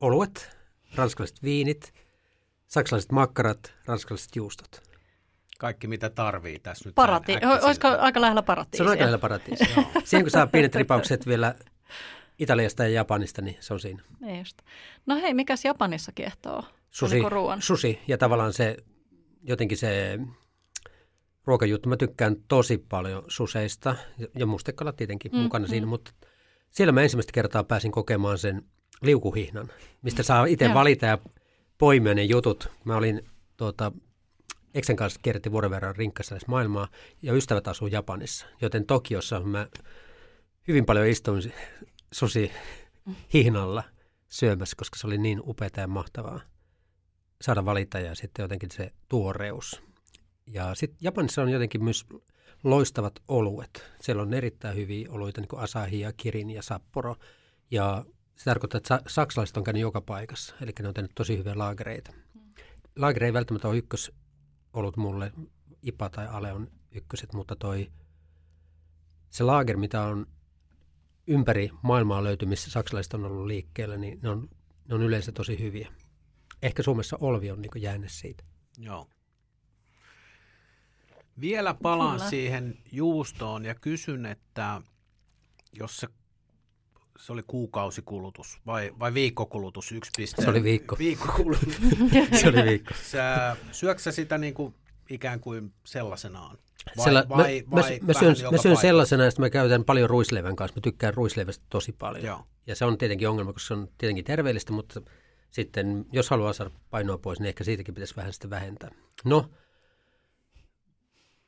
oluet, ranskalaiset viinit, saksalaiset makkarat, ranskalaiset juustot. Kaikki mitä tarvii tässä nyt. Parati, olisiko aika lähellä paratiisia? Se on aika lähellä paratiisia. [laughs] Siihen kun saa pienet ripaukset vielä Italiasta ja Japanista, niin se on siinä. Niin just. No hei, mikäs Japanissa kiehtoo? Susi, susi ja tavallaan se, jotenkin se ruokajuttu. Mä tykkään tosi paljon suseista ja, mustekala tietenkin Mm, mukana mm. siinä, mutta siellä mä ensimmäistä kertaa pääsin kokemaan sen liukuhihnan, mistä saa itse valita ja poimia ne jutut. Mä olin tuota, Eksen kanssa kierrettiin vuoden verran rinkkassa maailmaa ja ystävät asuu Japanissa. Joten Tokiossa mä hyvin paljon istuin susi hihnalla syömässä, koska se oli niin upeaa ja mahtavaa saada valita ja sitten jotenkin se tuoreus. Ja sitten Japanissa on jotenkin myös loistavat oluet. Siellä on erittäin hyviä oluita, niin kuin Asahi ja Kirin ja Sapporo. Ja se tarkoittaa, että saksalaiset on käynyt joka paikassa, eli ne on tehnyt tosi hyviä laagereita. Laagere ei välttämättä ole ykkösolut mulle, IPA tai Ale on ykköset, mutta toi se laager, mitä on ympäri maailmaa löyty, missä saksalaiset on ollut liikkeellä, niin ne on, ne on yleensä tosi hyviä. Ehkä Suomessa Olvi on niin jäänyt siitä. Joo. Vielä palaan Kyllä. siihen juustoon ja kysyn, että jos se, se oli kuukausikulutus vai, vai viikkokulutus, yksi piste. Se oli viikko. Viikkokulutus. [laughs] se oli viikko. Sä, syöksä sitä niin kuin ikään kuin sellaisenaan? Vai, Sella, vai, mä, vai mä, syön, mä syön sellaisena, että mä käytän paljon ruisleivän kanssa. Mä tykkään ruisleivästä tosi paljon. Joo. Ja se on tietenkin ongelma, koska se on tietenkin terveellistä, mutta sitten jos haluaa saada painoa pois, niin ehkä siitäkin pitäisi vähän sitä vähentää. No,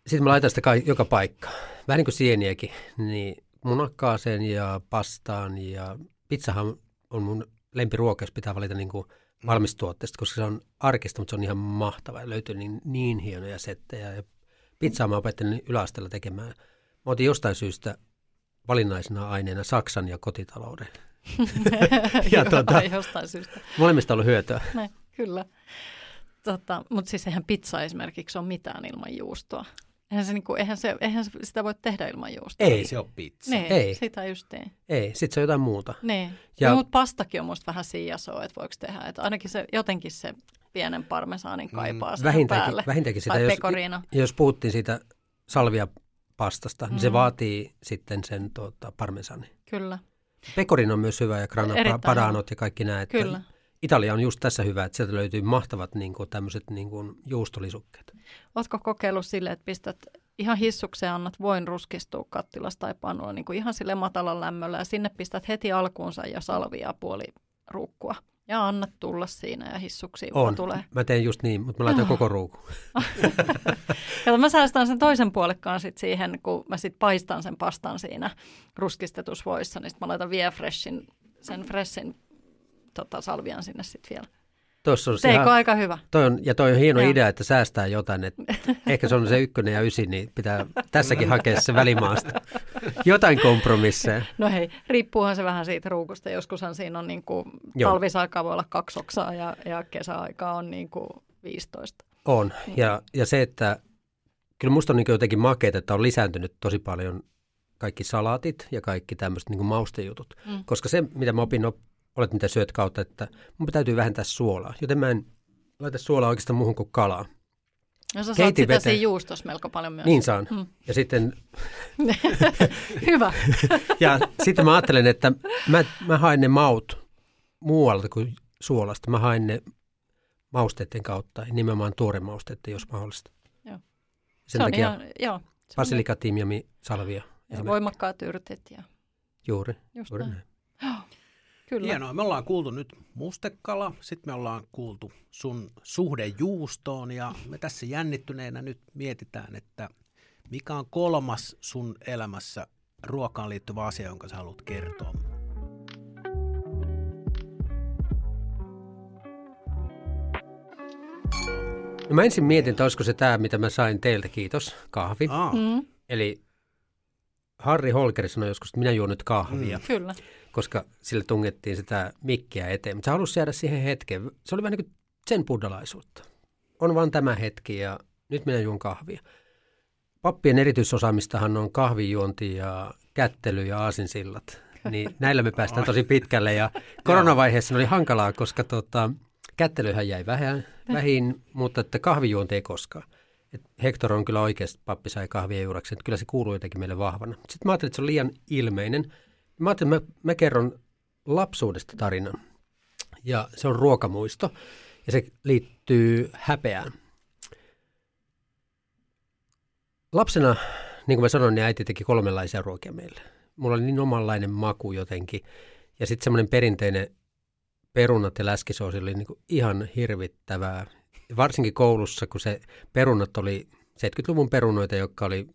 sitten mä laitan sitä kai, joka paikka. Vähän niin kuin sieniäkin, niin munakkaaseen ja pastaan ja pizzahan on mun lempiruoka, jos pitää valita niin kuin valmistuotteesta, koska se on arkista, mutta se on ihan mahtava. Löytyy niin, niin hienoja settejä ja pizzaa mä opettelin yläasteella tekemään. Mä otin jostain syystä valinnaisena aineena Saksan ja kotitalouden. [laughs] ja tuota, jostain syystä. Molemmista on ollut hyötyä. Ne, kyllä. Tota, mutta siis eihän pizza esimerkiksi ole mitään ilman juustoa. Eihän, se, niinku, eihän, se, eihän sitä voi tehdä ilman juustoa. Ei se ole pizza. Nee, Ei. Sitä just niin. Ei, sitten se on jotain muuta. Niin. Ja, ja mutta pastakin on musta vähän siiasoa, että voiko tehdä. Että ainakin se, jotenkin se pienen parmesaanin mm, kaipaa mm, vähintäänkin, päälle. Vähintäänkin sitä, jos, jos puhuttiin siitä salvia pastasta, mm. niin se mm. vaatii sitten sen tuota, parmesani. Kyllä. Pekorin on myös hyvä ja grana padanot ja kaikki nämä. Kyllä. Italia on just tässä hyvä, että sieltä löytyy mahtavat niin kuin, tämmöiset niin kuin, juustolisukkeet. Oletko kokeillut sille, että pistät ihan hissukseen annat voin ruskistua kattilasta tai pannulla niin kuin ihan sille matalan lämmöllä ja sinne pistät heti alkuunsa ja salvia puoli ruukkua. Ja annat tulla siinä ja hissuksi on. tulee. Mä teen just niin, mutta mä laitan koko ruuku. [laughs] Kato, mä säästän sen toisen puolikkaan sit siihen, kun mä sit paistan sen pastan siinä ruskistetusvoissa, niin sit mä laitan vielä freshin, sen freshin tota, salvian sinne sitten vielä. Tuossa on Teikö ihan, aika hyvä? Toi on, ja toi on hieno Joo. idea, että säästää jotain. Että [laughs] ehkä se on se ykkönen ja ysi, niin pitää tässäkin hakea se välimaasta. Jotain kompromisseja. No hei, riippuuhan se vähän siitä ruukusta. Joskushan siinä on niin kuin, talvisaikaa voi olla kaksi oksaa ja, ja kesäaikaa on niin kuin 15. On. Niin. Ja, ja se, että kyllä musta on niin jotenkin makeet, että on lisääntynyt tosi paljon kaikki salaatit ja kaikki tämmöiset niin maustejutut. Mm. Koska se, mitä mä opin olet mitä syöt kautta, että mun täytyy vähentää suolaa. Joten mä en laita suolaa oikeastaan muuhun kuin kalaa. No sä saat sitä siinä juustossa melko paljon myös. Niin saan. Hmm. Ja sitten... [laughs] Hyvä. [laughs] ja sitten mä ajattelen, että mä, mä haen ne maut muualta kuin suolasta. Mä haen ne mausteiden kautta, nimenomaan tuoremausteiden, jos mahdollista. Joo. Sen se takia ihan, joo, basilika, timjami, salvia. Ja voimakkaat yrtit. Ja... Juuri, Just juuri näin. näin. Kyllä. Hienoa. Me ollaan kuultu nyt mustekala, sitten me ollaan kuultu sun suhde juustoon ja me tässä jännittyneenä nyt mietitään, että mikä on kolmas sun elämässä ruokaan liittyvä asia, jonka sä haluat kertoa? No mä ensin mietin, että olisiko se tämä, mitä mä sain teiltä, kiitos, kahvi. Mm. Eli Harri Holkeri sanoi joskus, että minä juon nyt kahvia. Mm. Kyllä koska sille tungettiin sitä mikkiä eteen. Mutta se halusi jäädä siihen hetkeen. Se oli vähän niin kuin sen buddhalaisuutta. On vaan tämä hetki ja nyt minä juon kahvia. Pappien erityisosaamistahan on kahvijuonti ja kättely ja aasinsillat. Niin [laughs] näillä me päästään tosi pitkälle ja koronavaiheessa oli hankalaa, koska tota, kättelyhän jäi vähän, vähin, mutta että kahvijuonti ei koskaan. Et Hector on kyllä oikeasti, pappi sai kahvia juuraksi, että kyllä se kuuluu jotenkin meille vahvana. Sitten mä ajattelin, että se on liian ilmeinen. Mä ajattelin, mä, mä kerron lapsuudesta tarinan. Ja se on ruokamuisto. Ja se liittyy häpeään. Lapsena, niin kuin mä sanoin, niin äiti teki kolmenlaisia ruokia meille. Mulla oli niin omanlainen maku jotenkin. Ja sitten semmoinen perinteinen perunat ja läskisoosi oli niin ihan hirvittävää. varsinkin koulussa, kun se perunat oli 70-luvun perunoita, jotka oli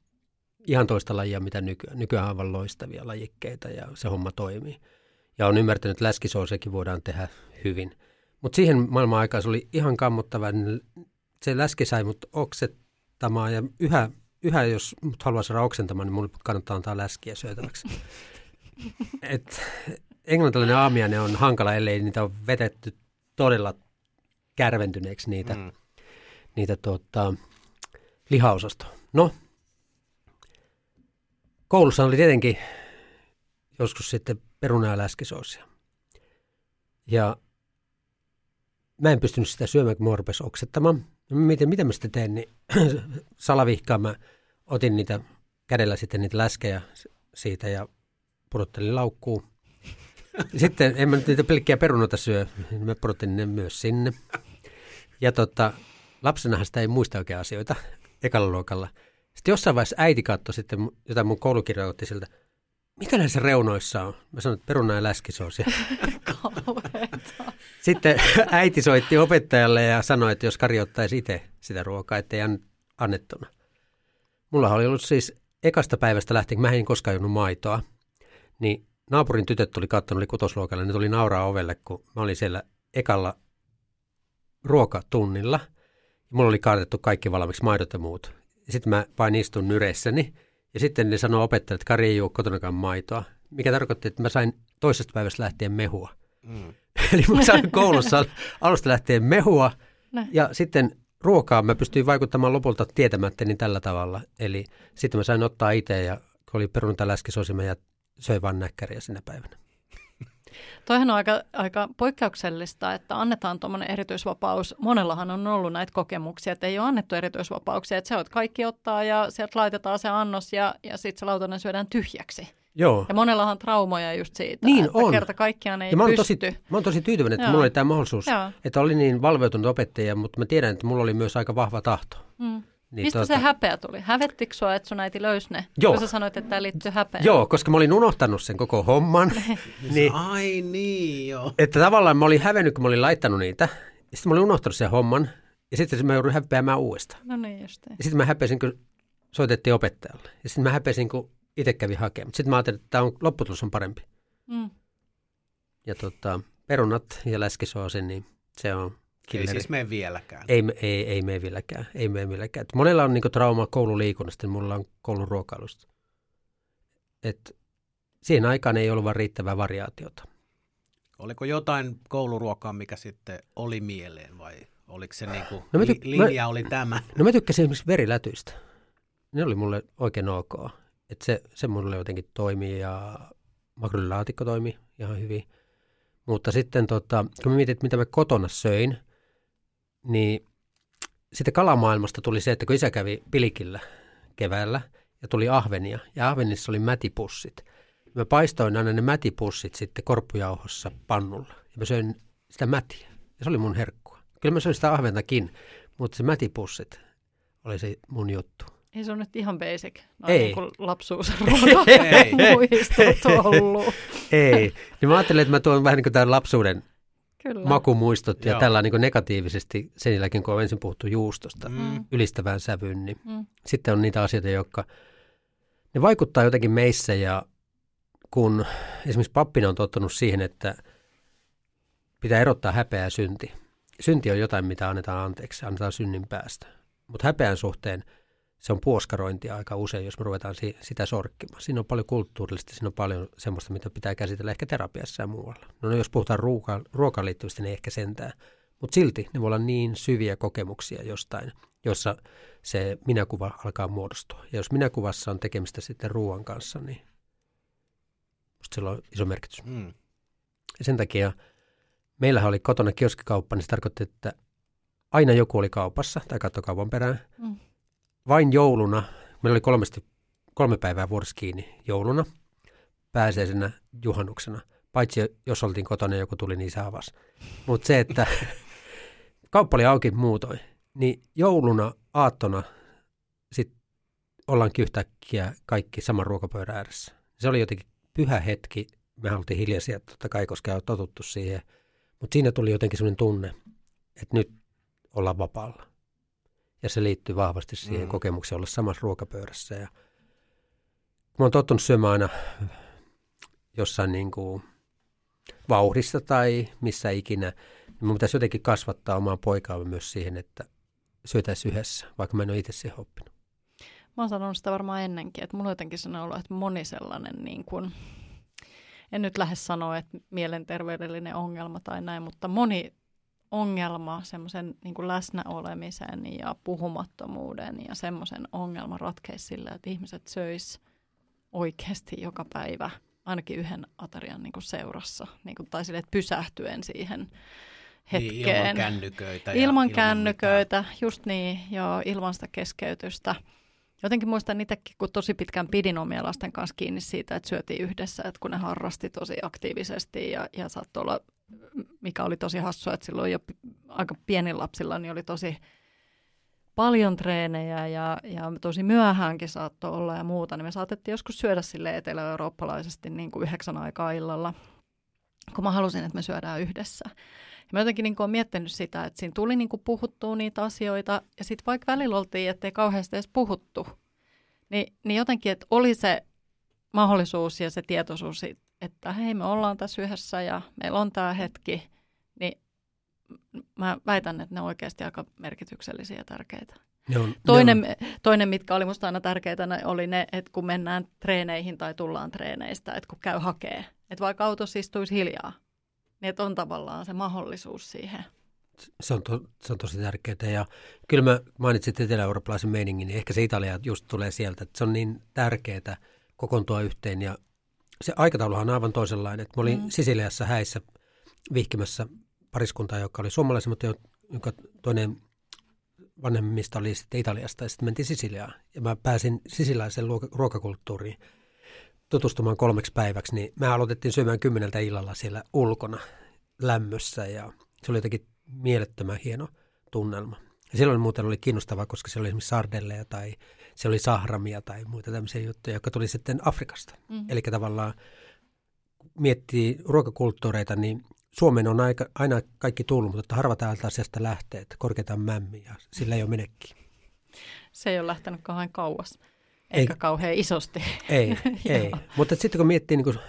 ihan toista lajia, mitä nykyään. Nykyään aivan loistavia lajikkeita ja se homma toimii. Ja on ymmärtänyt, että läskisoosekin voidaan tehdä hyvin. Mutta siihen maailman aikaan se oli ihan kammottava. Se läski sai mut oksettamaan ja yhä, yhä jos mut haluaa saada oksentamaan, niin mulle kannattaa antaa läskiä syötäväksi. [laughs] Et englantilainen aamiainen on hankala, ellei niitä ole vetetty todella kärventyneeksi niitä, mm. niitä tuota, lihaosastoa. No, koulussa oli tietenkin joskus sitten peruna- ja läskisoosia. Ja mä en pystynyt sitä syömään, kun mä rupesin oksettamaan. No, miten, mitä mä sitten teen, niin [clears throat] salavihkaan mä otin niitä kädellä sitten niitä läskejä siitä ja pudottelin laukkuun. [laughs] Sitten en mä nyt niitä pelkkiä perunoita syö, mä pudottelin ne myös sinne. Ja tota, lapsenahan sitä ei muista oikein asioita ekalla luokalla. Sitten jossain vaiheessa äiti katsoi sitten, jota mun koulukirja otti siltä, mitä näissä reunoissa on? Mä sanoin, että peruna ja läskisoosia. [laughs] Sitten [laughs] äiti soitti opettajalle ja sanoi, että jos Kari ottaisi itse sitä ruokaa, ettei annettuna. Mulla oli ollut siis ekasta päivästä lähtien, mä en koskaan juonut maitoa, niin naapurin tytöt tuli katsonut, oli kutosluokalla, ne tuli nauraa ovelle, kun mä olin siellä ekalla ruokatunnilla. Mulla oli kaatettu kaikki valmiiksi maidot ja muut. Sitten mä vain istun nyreissäni ja sitten ne sanoo opettajat, että Kari ei juo kotonakaan maitoa, mikä tarkoitti, että mä sain toisesta päivästä lähtien mehua. Mm. [laughs] Eli mä sain koulussa alusta lähtien mehua Näin. ja sitten ruokaa mä pystyin vaikuttamaan lopulta tietämättä niin tällä tavalla. Eli sitten mä sain ottaa itse ja kun oli perunta läskisosima ja söi vain näkkäriä sinä päivänä. Toihan on aika, aika poikkeuksellista, että annetaan tuommoinen erityisvapaus. Monellahan on ollut näitä kokemuksia, että ei ole annettu erityisvapauksia, että se on kaikki ottaa ja sieltä laitetaan se annos ja, ja sitten se lautanen syödään tyhjäksi. Joo. Ja monellahan on traumoja just siitä, niin että on. kerta kaikkiaan ei ja mä oon pysty. Tosi, mä oon tosi tyytyväinen, että Joo. mulla oli tämä mahdollisuus, Joo. että oli niin valveutunut opettaja, mutta mä tiedän, että mulla oli myös aika vahva tahto. Mm. Niin Mistä tuota... se häpeä tuli? Hävettikö sua, että sun äiti löysi ne? Joo. Kun sä sanoit, että tämä liittyy häpeään. Joo, koska mä olin unohtanut sen koko homman. [laughs] niin, Ai niin, joo. Että tavallaan mä olin hävennyt, kun mä olin laittanut niitä. Ja sitten mä olin unohtanut sen homman. Ja sitten mä joudun häpeämään uudestaan. No niin, just Ja sitten mä häpesin, kun soitettiin opettajalle. Ja sitten mä häpesin, kun itse kävin hakemaan. Sitten mä ajattelin, että tämä on, lopputulos on parempi. Mm. Ja tota, perunat ja läskisoosi, niin se on Killeri. Ei siis mene vieläkään. Ei, ei, ei mene vieläkään. Ei mene vieläkään. Et monella on niinku trauma koululiikunnasta, niin mulla on koulun ruokailusta. Et siihen aikaan ei ollut vaan riittävää variaatiota. Oliko jotain kouluruokaa, mikä sitten oli mieleen vai oliko se niinku, no tyk- linja mä, oli tämä? No mä tykkäsin esimerkiksi verilätyistä. Ne oli mulle oikein ok. Et se, se mulle jotenkin toimii ja makrolilaatikko toimi ihan hyvin. Mutta sitten tota, kun mä mietin, että mitä mä kotona söin, niin sitten kalamaailmasta tuli se, että kun isä kävi pilikillä keväällä ja tuli ahvenia ja ahvenissa oli mätipussit. Mä paistoin aina ne mätipussit sitten korppujauhossa pannulla ja mä söin sitä mätiä ja se oli mun herkkua. Kyllä mä söin sitä ahventakin, mutta se mätipussit oli se mun juttu. Ei se on nyt ihan basic. No, ei. [laughs] Niin lapsuusruoka [laughs] muistot ollut. ei. Niin mä ajattelin, että mä tuon vähän niin kuin tämän lapsuuden Kyllä. makumuistot ja Joo. tällä niin negatiivisesti sen jälkeen, kun on ensin puhuttu juustosta mm. ylistävään sävyyn, niin mm. sitten on niitä asioita, jotka ne vaikuttaa jotenkin meissä ja kun esimerkiksi pappina on tottunut siihen, että pitää erottaa häpeä ja synti. Synti on jotain, mitä annetaan anteeksi, annetaan synnin päästä. Mutta häpeän suhteen – se on puoskarointia aika usein, jos me ruvetaan si- sitä sorkkimaan. Siinä on paljon kulttuurillista, siinä on paljon semmoista, mitä pitää käsitellä ehkä terapiassa ja muualla. No, no jos puhutaan ruokaan, ruokaan liittyvistä, niin ehkä sentään. Mutta silti ne voi olla niin syviä kokemuksia jostain, jossa se minäkuva alkaa muodostua. Ja jos minäkuvassa on tekemistä sitten ruoan kanssa, niin sillä on iso merkitys. Mm. Ja sen takia meillähän oli kotona kioskikauppa, niin se tarkoitti, että aina joku oli kaupassa tai kattokaupan perään. Mm vain jouluna, meillä oli kolmesti, kolme päivää vuodessa kiinni jouluna, pääseisenä juhannuksena. Paitsi jos oltiin kotona ja joku tuli, niin se avasi. Mutta se, että [laughs] kauppa oli auki muutoin, niin jouluna, aattona sitten ollaankin yhtäkkiä kaikki saman ruokapöydän ääressä. Se oli jotenkin pyhä hetki. Me haluttiin hiljaisia totta kai, koska on totuttu siihen. Mutta siinä tuli jotenkin sellainen tunne, että nyt olla vapaalla. Ja se liittyy vahvasti siihen Mm. kokemukseen olla samassa ruokapöydässä. Ja mä oon tottunut syömään aina jossain niin kuin vauhdissa tai missä ikinä, niin mun pitäisi jotenkin kasvattaa omaa poikaa myös siihen, että syötäisiin yhdessä, vaikka mä en ole itse siihen oppinut. Mä oon sanonut sitä varmaan ennenkin, että mulla on jotenkin sellainen olo, että moni sellainen, niin kuin, en nyt lähde sanoa, että mielenterveydellinen ongelma tai näin, mutta moni ongelma semmoisen niin läsnäolemisen ja puhumattomuuden ja semmoisen ongelman ratkeisi sillä, että ihmiset söis oikeasti joka päivä ainakin yhden aterian niin kuin seurassa, niin kuin, tai sille, että pysähtyen siihen hetkeen. Niin, ilman kännyköitä. Ilman mitään. kännyköitä, just niin, joo, ilman sitä keskeytystä. Jotenkin muistan itsekin, kun tosi pitkään pidin omien lasten kanssa kiinni siitä, että syötiin yhdessä, että kun ne harrasti tosi aktiivisesti ja, ja saattoi olla, mikä oli tosi hassua, että silloin jo aika pienin lapsilla niin oli tosi paljon treenejä ja, ja tosi myöhäänkin saattoi olla ja muuta, niin me saatettiin joskus syödä sille etelä-eurooppalaisesti niin kuin yhdeksän aikaa illalla, kun mä halusin, että me syödään yhdessä. Ja mä jotenkin niin olen miettinyt sitä, että siinä tuli niin kuin puhuttua niitä asioita, ja sitten vaikka välillä oltiin, ettei kauheasti edes puhuttu, niin, niin jotenkin, että oli se mahdollisuus ja se tietoisuus, että hei, me ollaan tässä yhdessä ja meillä on tämä hetki, niin mä väitän, että ne on oikeasti aika merkityksellisiä ja tärkeitä. Ne on, Toinen, ne on, toinen, mitkä oli musta aina tärkeitä, ne oli ne, että kun mennään treeneihin tai tullaan treeneistä, että kun käy hakee, että vaikka autossa istuisi hiljaa, niin että on tavallaan se mahdollisuus siihen. se, on to, se on tosi tärkeää. Ja kyllä mä mainitsit etelä-eurooppalaisen meiningin, niin ehkä se Italia just tulee sieltä, että se on niin tärkeää kokoontua yhteen. Ja se aikatauluhan on aivan toisenlainen. Että mä olin Mm. Sisiliassa häissä vihkimässä pariskuntaa, joka oli suomalaisia, mutta jo- jonka toinen vanhemmista oli sitten Italiasta ja sitten mentiin Sisiliaan. Ja mä pääsin sisiläisen ruokakulttuuriin tutustumaan kolmeksi päiväksi, niin me aloitettiin syömään kymmeneltä illalla siellä ulkona lämmössä ja se oli jotenkin mielettömän hieno tunnelma. Ja silloin muuten oli kiinnostavaa, koska siellä oli esimerkiksi sardelleja tai siellä oli sahramia tai muita tämmöisiä juttuja, jotka tuli sitten Afrikasta. Mm-hmm. Eli tavallaan miettii ruokakulttuureita, niin Suomeen on aika, aina kaikki tullut, mutta harva täältä asiasta lähtee, että korkeitaan mämmi ja sillä ei ole menekki. Se ei ole lähtenyt kauhean kauas, Ei. eikä kauhean isosti. Ei, [laughs] ei. Mutta sitten kun miettii, niin kuin,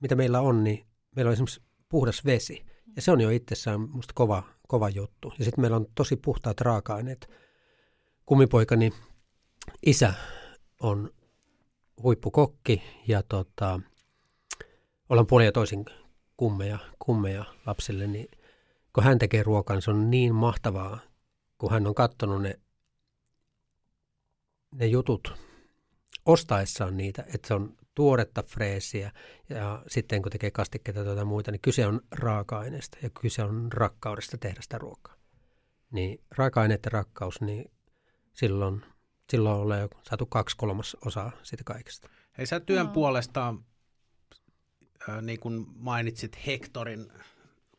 mitä meillä on, niin meillä on esimerkiksi puhdas vesi. Ja se on jo itsessään musta kova, kova juttu. Ja sitten meillä on tosi puhtaat raaka-aineet. Kummipoikani isä on huippukokki ja tota, ollaan puolin ja toisin kummeja, kummeja lapsille, niin kun hän tekee ruokaa, niin se on niin mahtavaa, kun hän on katsonut ne, ne jutut ostaessaan niitä, että se on tuoretta freesiä ja sitten kun tekee kastikkeita tai muita, niin kyse on raaka-aineesta ja kyse on rakkaudesta tehdä sitä ruokaa. Niin raaka-aineet ja rakkaus, niin silloin, silloin ollaan jo saatu kaksi kolmas osaa siitä kaikesta. Hei sä työn puolesta, äh, niin kuin mainitsit Hektorin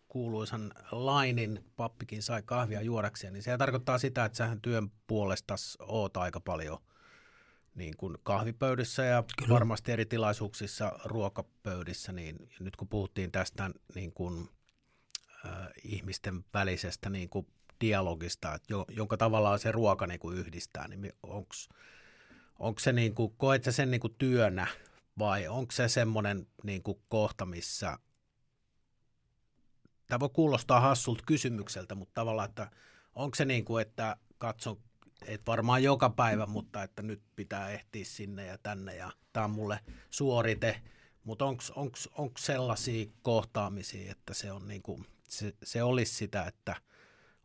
kuuluisan lainin, pappikin sai kahvia juodakseen, niin se tarkoittaa sitä, että sähän työn puolesta oot aika paljon niin kuin kahvipöydissä ja Kyllä. Varmasti eri tilaisuuksissa ruokapöydissä, niin nyt kun puhuttiin tästä niin kuin, äh, ihmisten välisestä niin kuin dialogista, että jo, jonka tavallaan se ruoka niin kuin yhdistää, niin onko onko se niin kuin, koet sä sen niin kuin työnä vai onko se semmoinen niin kuin kohta, missä, tämä voi kuulostaa hassulta kysymykseltä, mutta tavallaan, että onko se niin kuin, että katson, että varmaan joka päivä, mutta että nyt pitää ehtiä sinne ja tänne ja tämä on mulle suorite, mutta onko sellaisia kohtaamisia, että se, on niin kuin, se, se olisi sitä, että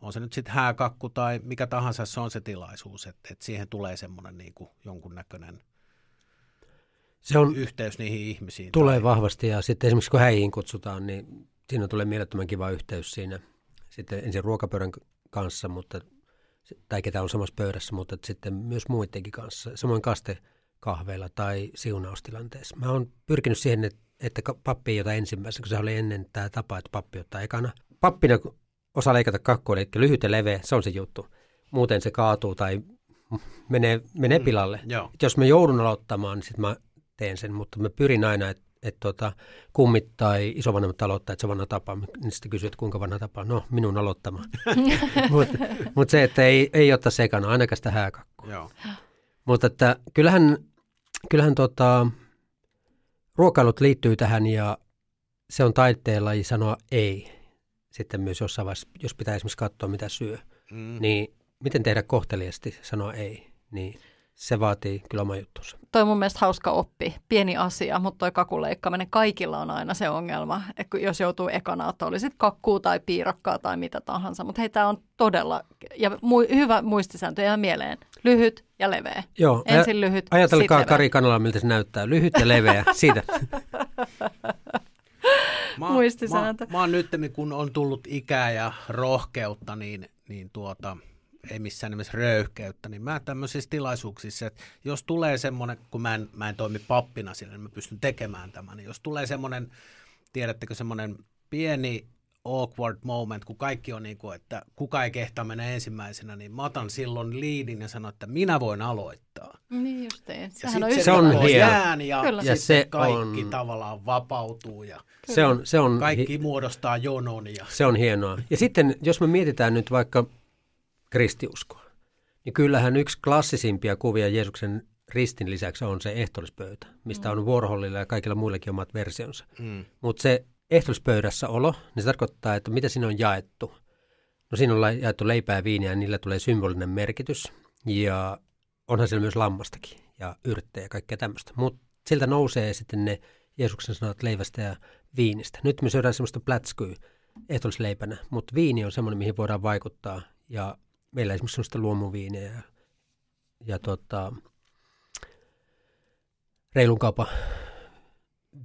on se nyt sitten hääkakku tai mikä tahansa, se on se tilaisuus, että, että siihen tulee semmoinen niin kuin jonkunnäköinen Se on, yhteys niihin ihmisiin. tulee tai, vahvasti ja sitten esimerkiksi kun häihin kutsutaan, niin siinä tulee mielettömän kiva yhteys siinä. Sitten ensin ruokapöydän kanssa, mutta, tai ketä on samassa pöydässä, mutta sitten myös muidenkin kanssa. Samoin kastekahveilla tai siunaustilanteessa. Mä oon pyrkinyt siihen, että, että pappi ei ota ensimmäisenä, kun se oli ennen tämä tapa, että pappi ottaa ekana. Pappina osaa leikata kakkua, eli lyhyt ja leveä, se on se juttu. Muuten se kaatuu tai menee, menee Mm. pilalle. Joo, Et jos mä joudun aloittamaan, niin sitten mä teen sen, mutta mä pyrin aina, että että tota, kummit tai isovanhemmat aloittaa, että se vanha tapa, niin sitten kysyy, että kuinka vanha tapa. No, minun aloittama. [laughs] [laughs] Mutta mut se, että ei, ei ottaa sekana, ainakaan sitä hääkakkua. Joo. Mutta että kyllähän, kyllähän tota, ruokailut liittyy tähän ja se on taitteen laji sanoa ei. Sitten myös jossain vaiheessa, jos pitää esimerkiksi katsoa mitä syö, Mm. niin miten tehdä kohteliasti sanoa ei, niin se vaatii kyllä oma juttunsa. Toi on mun mielestä hauska oppi. Pieni asia, mutta toi kakuleikkaaminen kaikilla on aina se ongelma. Et kun jos joutuu ekana, että olisit kakkuu tai piirakkaa tai mitä tahansa. Mutta hei, tämä on todella, ja mu- hyvä muistisääntö ja mieleen. Lyhyt ja leveä. Joo, Ensin lyhyt, Ajatelkaa. Kari Kanala, miltä se näyttää. Lyhyt ja leveä, [laughs] siitä. Mä, Muistisääntö. Mä, mä oon nyt, kun on tullut ikää ja rohkeutta, niin, niin tuota, ei missään nimessä röyhkeyttä, niin mä tämmöisissä tilaisuuksissa, että jos tulee semmoinen, kun mä en, mä en toimi pappina siellä, niin mä pystyn tekemään tämän, niin jos tulee semmoinen, tiedättekö, semmoinen pieni awkward moment, kun kaikki on niin kuin, että kuka ei kehtaa mennä ensimmäisenä, niin mä otan silloin liidin ja sanon, että minä voin aloittaa. Niin justiin. Ja on Se on jään ja, Kyllä. ja se kaikki on- tavallaan vapautuu ja Se on, se, on, kaikki muodostaa jonon ja se on hienoa. Ja sitten, jos me mietitään nyt vaikka kristiuskoa, niin kyllähän yksi klassisimpia kuvia Jeesuksen ristin lisäksi on se ehtoollispöytä, mistä on Warholilla ja kaikilla muillakin omat versionsa. mm, Mutta se ehtoollispöydässä olo, niin se tarkoittaa, että mitä siinä on jaettu. No siinä on jaettu leipää ja viiniä ja niillä tulee symbolinen merkitys. Ja onhan siellä myös lammastakin ja yrttejä ja kaikkea tämmöistä. Mutta siltä nousee sitten ne Jeesuksen sanat leivästä ja viinistä. Nyt me syödään semmoista plätskyä ehtoollisleipänä, mutta viini on semmoinen, mihin voidaan vaikuttaa. Ja meillä esimerkiksi semmoista luomuviiniä ja, ja tota, reilun kaupan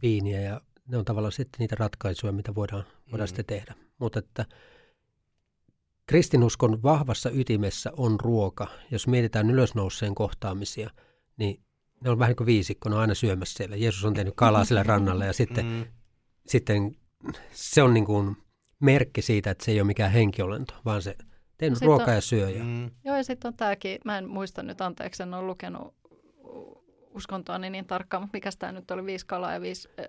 viiniä ja ne on tavallaan sitten niitä ratkaisuja, mitä voidaan, voidaan Mm. sitten tehdä. Mutta että kristinuskon vahvassa ytimessä on ruoka. Jos mietitään ylösnouseen kohtaamisia, niin ne on vähän niin kuin viisikko, ne on aina syömässä siellä. Jeesus on tehnyt kalaa sillä rannalla ja sitten, mm, sitten se on niin kuin merkki siitä, että se ei ole mikään henkiolento, vaan se tehnyt Sitten ruokaa on- ja syö. Ja, mm, Joo, ja sitten on tämäkin, mä en muista nyt, anteeksi, en ole lukenut uskontoani niin tarkkaan, mutta mikä tämä nyt oli, viisi kalaa ja viisi, äh,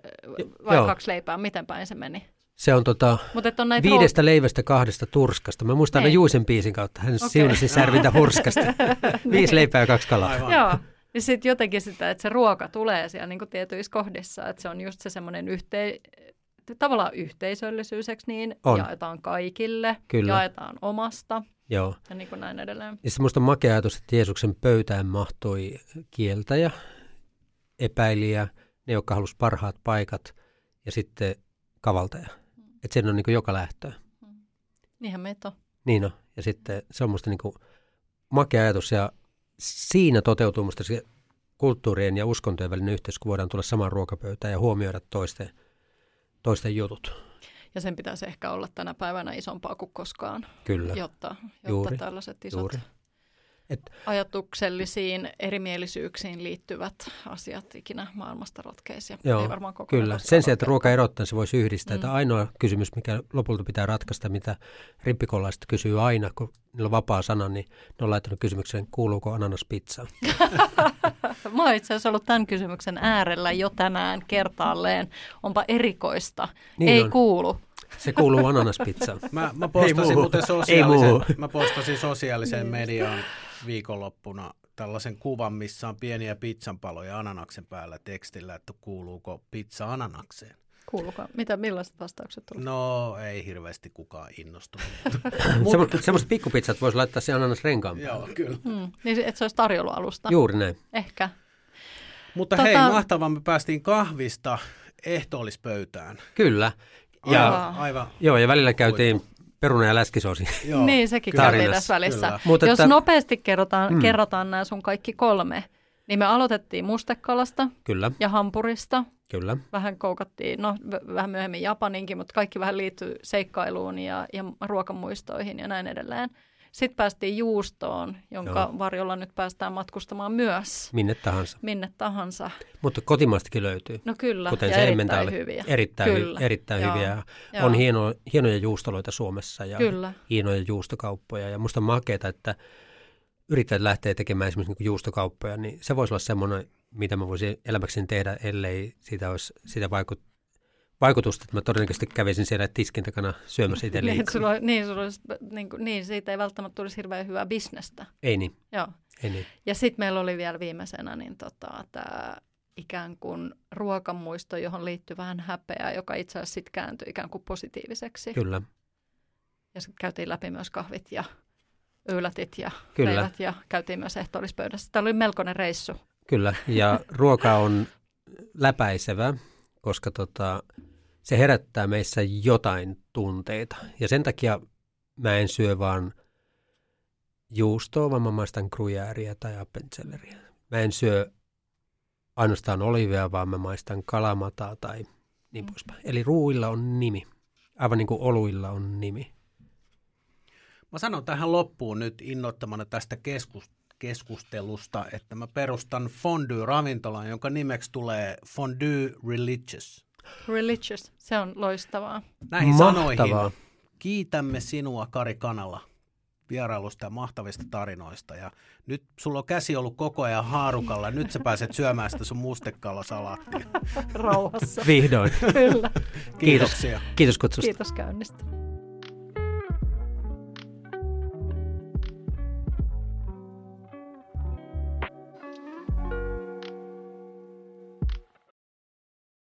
vai joo. kaksi leipää, miten päin se meni? se on tota, Mutta on näitä viidestä leivästä kahdesta turskasta. Mä muistan aina Niin. Juusen biisin kautta. Hän Okei. siunasi särvintä hurskasta. [laughs] Viisi leipää ja kaksi kalaa. aivan. Joo, niin sitten jotenkin sitä, että se ruoka tulee siellä niin tietyissä kohdissa, että se on just se semmoinen yhte, tavallaan yhteisöllisyyseksi, niin On. jaetaan kaikille, Kyllä. jaetaan omasta Joo. ja niin kuin näin edelleen. Ja sitten makea ajatus, että Jeesuksen pöytään mahtui kieltäjä, epäilijä, ne, jotka halusi parhaat paikat ja sitten kavaltaja. Että sen on niin joka lähtöä. Niinhän meitä on. Niin on. Ja sitten se on musta niin makea ajatus ja siinä toteutuu musta se kulttuurien ja uskontojen välinen yhteys, kun voidaan tulla samaan ruokapöytään ja huomioida toisten, toisten jutut. Ja sen pitäisi ehkä olla tänä päivänä isompaa kuin koskaan, Kyllä. jotta, jotta Juuri, tällaiset isot juuri. Et- ajatuksellisiin erimielisyyksiin liittyvät asiat ikinä maailmasta ratkeisi. Joo, ei varmaan koko Kyllä. Sen sijaan, että ruoka erottaa, se voisi yhdistää. Mm. Että ainoa kysymys, mikä lopulta pitää ratkaista, mitä rippikollaiset kysyy aina, kun niillä on vapaa sana, niin ne on laittanut kysymyksen, kuuluuko ananas pizzaan? [laughs] Mä oon itse asiassa ollut tämän kysymyksen äärellä jo tänään kertaalleen. Onpa erikoista. Niin ei on. kuulu. Se kuuluu ananaspizzaan. Mä, mä postasin muu. muuten Ei sosiaalisen, muu. mä postasin sosiaaliseen mediaan viikonloppuna tällaisen kuvan, missä on pieniä pizzanpaloja ananaksen päällä tekstillä, että kuuluuko pizza ananakseen. Kuuluuko? Mitä, millaiset vastaukset tuli? No ei hirveästi kukaan innostunut. [laughs] Semmo- Semmoiset pikkupizzat voisi laittaa se ananas renkaan päälle. Joo, kyllä. Hmm. Niin, että se olisi tarjoulualusta. Juuri näin. Ehkä. Mutta Tota- hei, mahtavaa, me päästiin kahvista ehtoollispöytään. Kyllä. Ja, Aivan, aivan. joo, ja välillä käytiin peruna- ja läskisoosi. Joo. Niin, sekin käytiin Tarinassa, tässä välissä. Mutta Jos että- nopeasti kerrotaan, Mm. kerrotaan nämä sun kaikki kolme, niin me aloitettiin mustekalasta Kyllä, ja hampurista. kyllä. Vähän koukattiin, no v- vähän myöhemmin Japaninkin, mutta kaikki vähän liittyy seikkailuun ja, ja ruokamuistoihin ja näin edelleen. Sitten päästiin juustoon, jonka Joo. varjolla nyt päästään matkustamaan myös Minne tahansa. minne tahansa. Mutta kotimaastakin löytyy. No kyllä, Kuten ja se erittäin hyviä. Erittäin, Kyllä. hy- erittäin Joo. hyviä. Joo. On hieno, hienoja juustoloita Suomessa ja Kyllä. hienoja juustokauppoja. Ja musta on makeeta, että yrittäjät lähtee tekemään esimerkiksi niin juustokauppoja, niin se voisi olla semmoinen, mitä mä voisin elämäkseni tehdä, ellei siitä olisi sitä vaikut, vaikutusta, että mä todennäköisesti kävisin siellä tiskin takana syömässä [laughs] itse niin, sulla, niin, sulla olisi, niin, niin, siitä ei välttämättä tulisi hirveän hyvää bisnestä. Ei niin. Joo. Ei niin. Ja sitten meillä oli vielä viimeisenä niin tota, tämä ikään kuin ruokamuisto, johon liittyy vähän häpeää, joka itse asiassa sitten kääntyi ikään kuin positiiviseksi. Kyllä. Ja sitten käytiin läpi myös kahvit ja yllätit ja Kyllä. leivät ja käytiin myös ehtoollispöydässä. Tämä oli melkoinen reissu. Kyllä, ja [laughs] ruoka on läpäisevä, koska tota, se herättää meissä jotain tunteita. Ja sen takia mä en syö vaan juustoa, vaan mä maistan gruyääriä tai appenzelleriä. Mä en syö ainoastaan olivia, vaan mä maistan kalamataa tai niin Mm. poispäin. Eli ruuilla on nimi, aivan niin kuin oluilla on nimi. Mä sanon tähän loppuun nyt innoittamana tästä keskus, keskustelusta, että mä perustan fondue-ravintolan, jonka nimeksi tulee Fondue Religious. Religious, se on loistavaa. Näihin Mahtavaa. sanoihin kiitämme sinua Kari Kanala vierailusta ja mahtavista tarinoista. Ja nyt sulla on käsi ollut koko ajan haarukalla. Nyt sä pääset syömään sitä sun mustekalla-salaattia. Rauhassa. Vihdoin. Kyllä. Kiitoksia. Kiitos kutsusta. Kiitos käynnistä.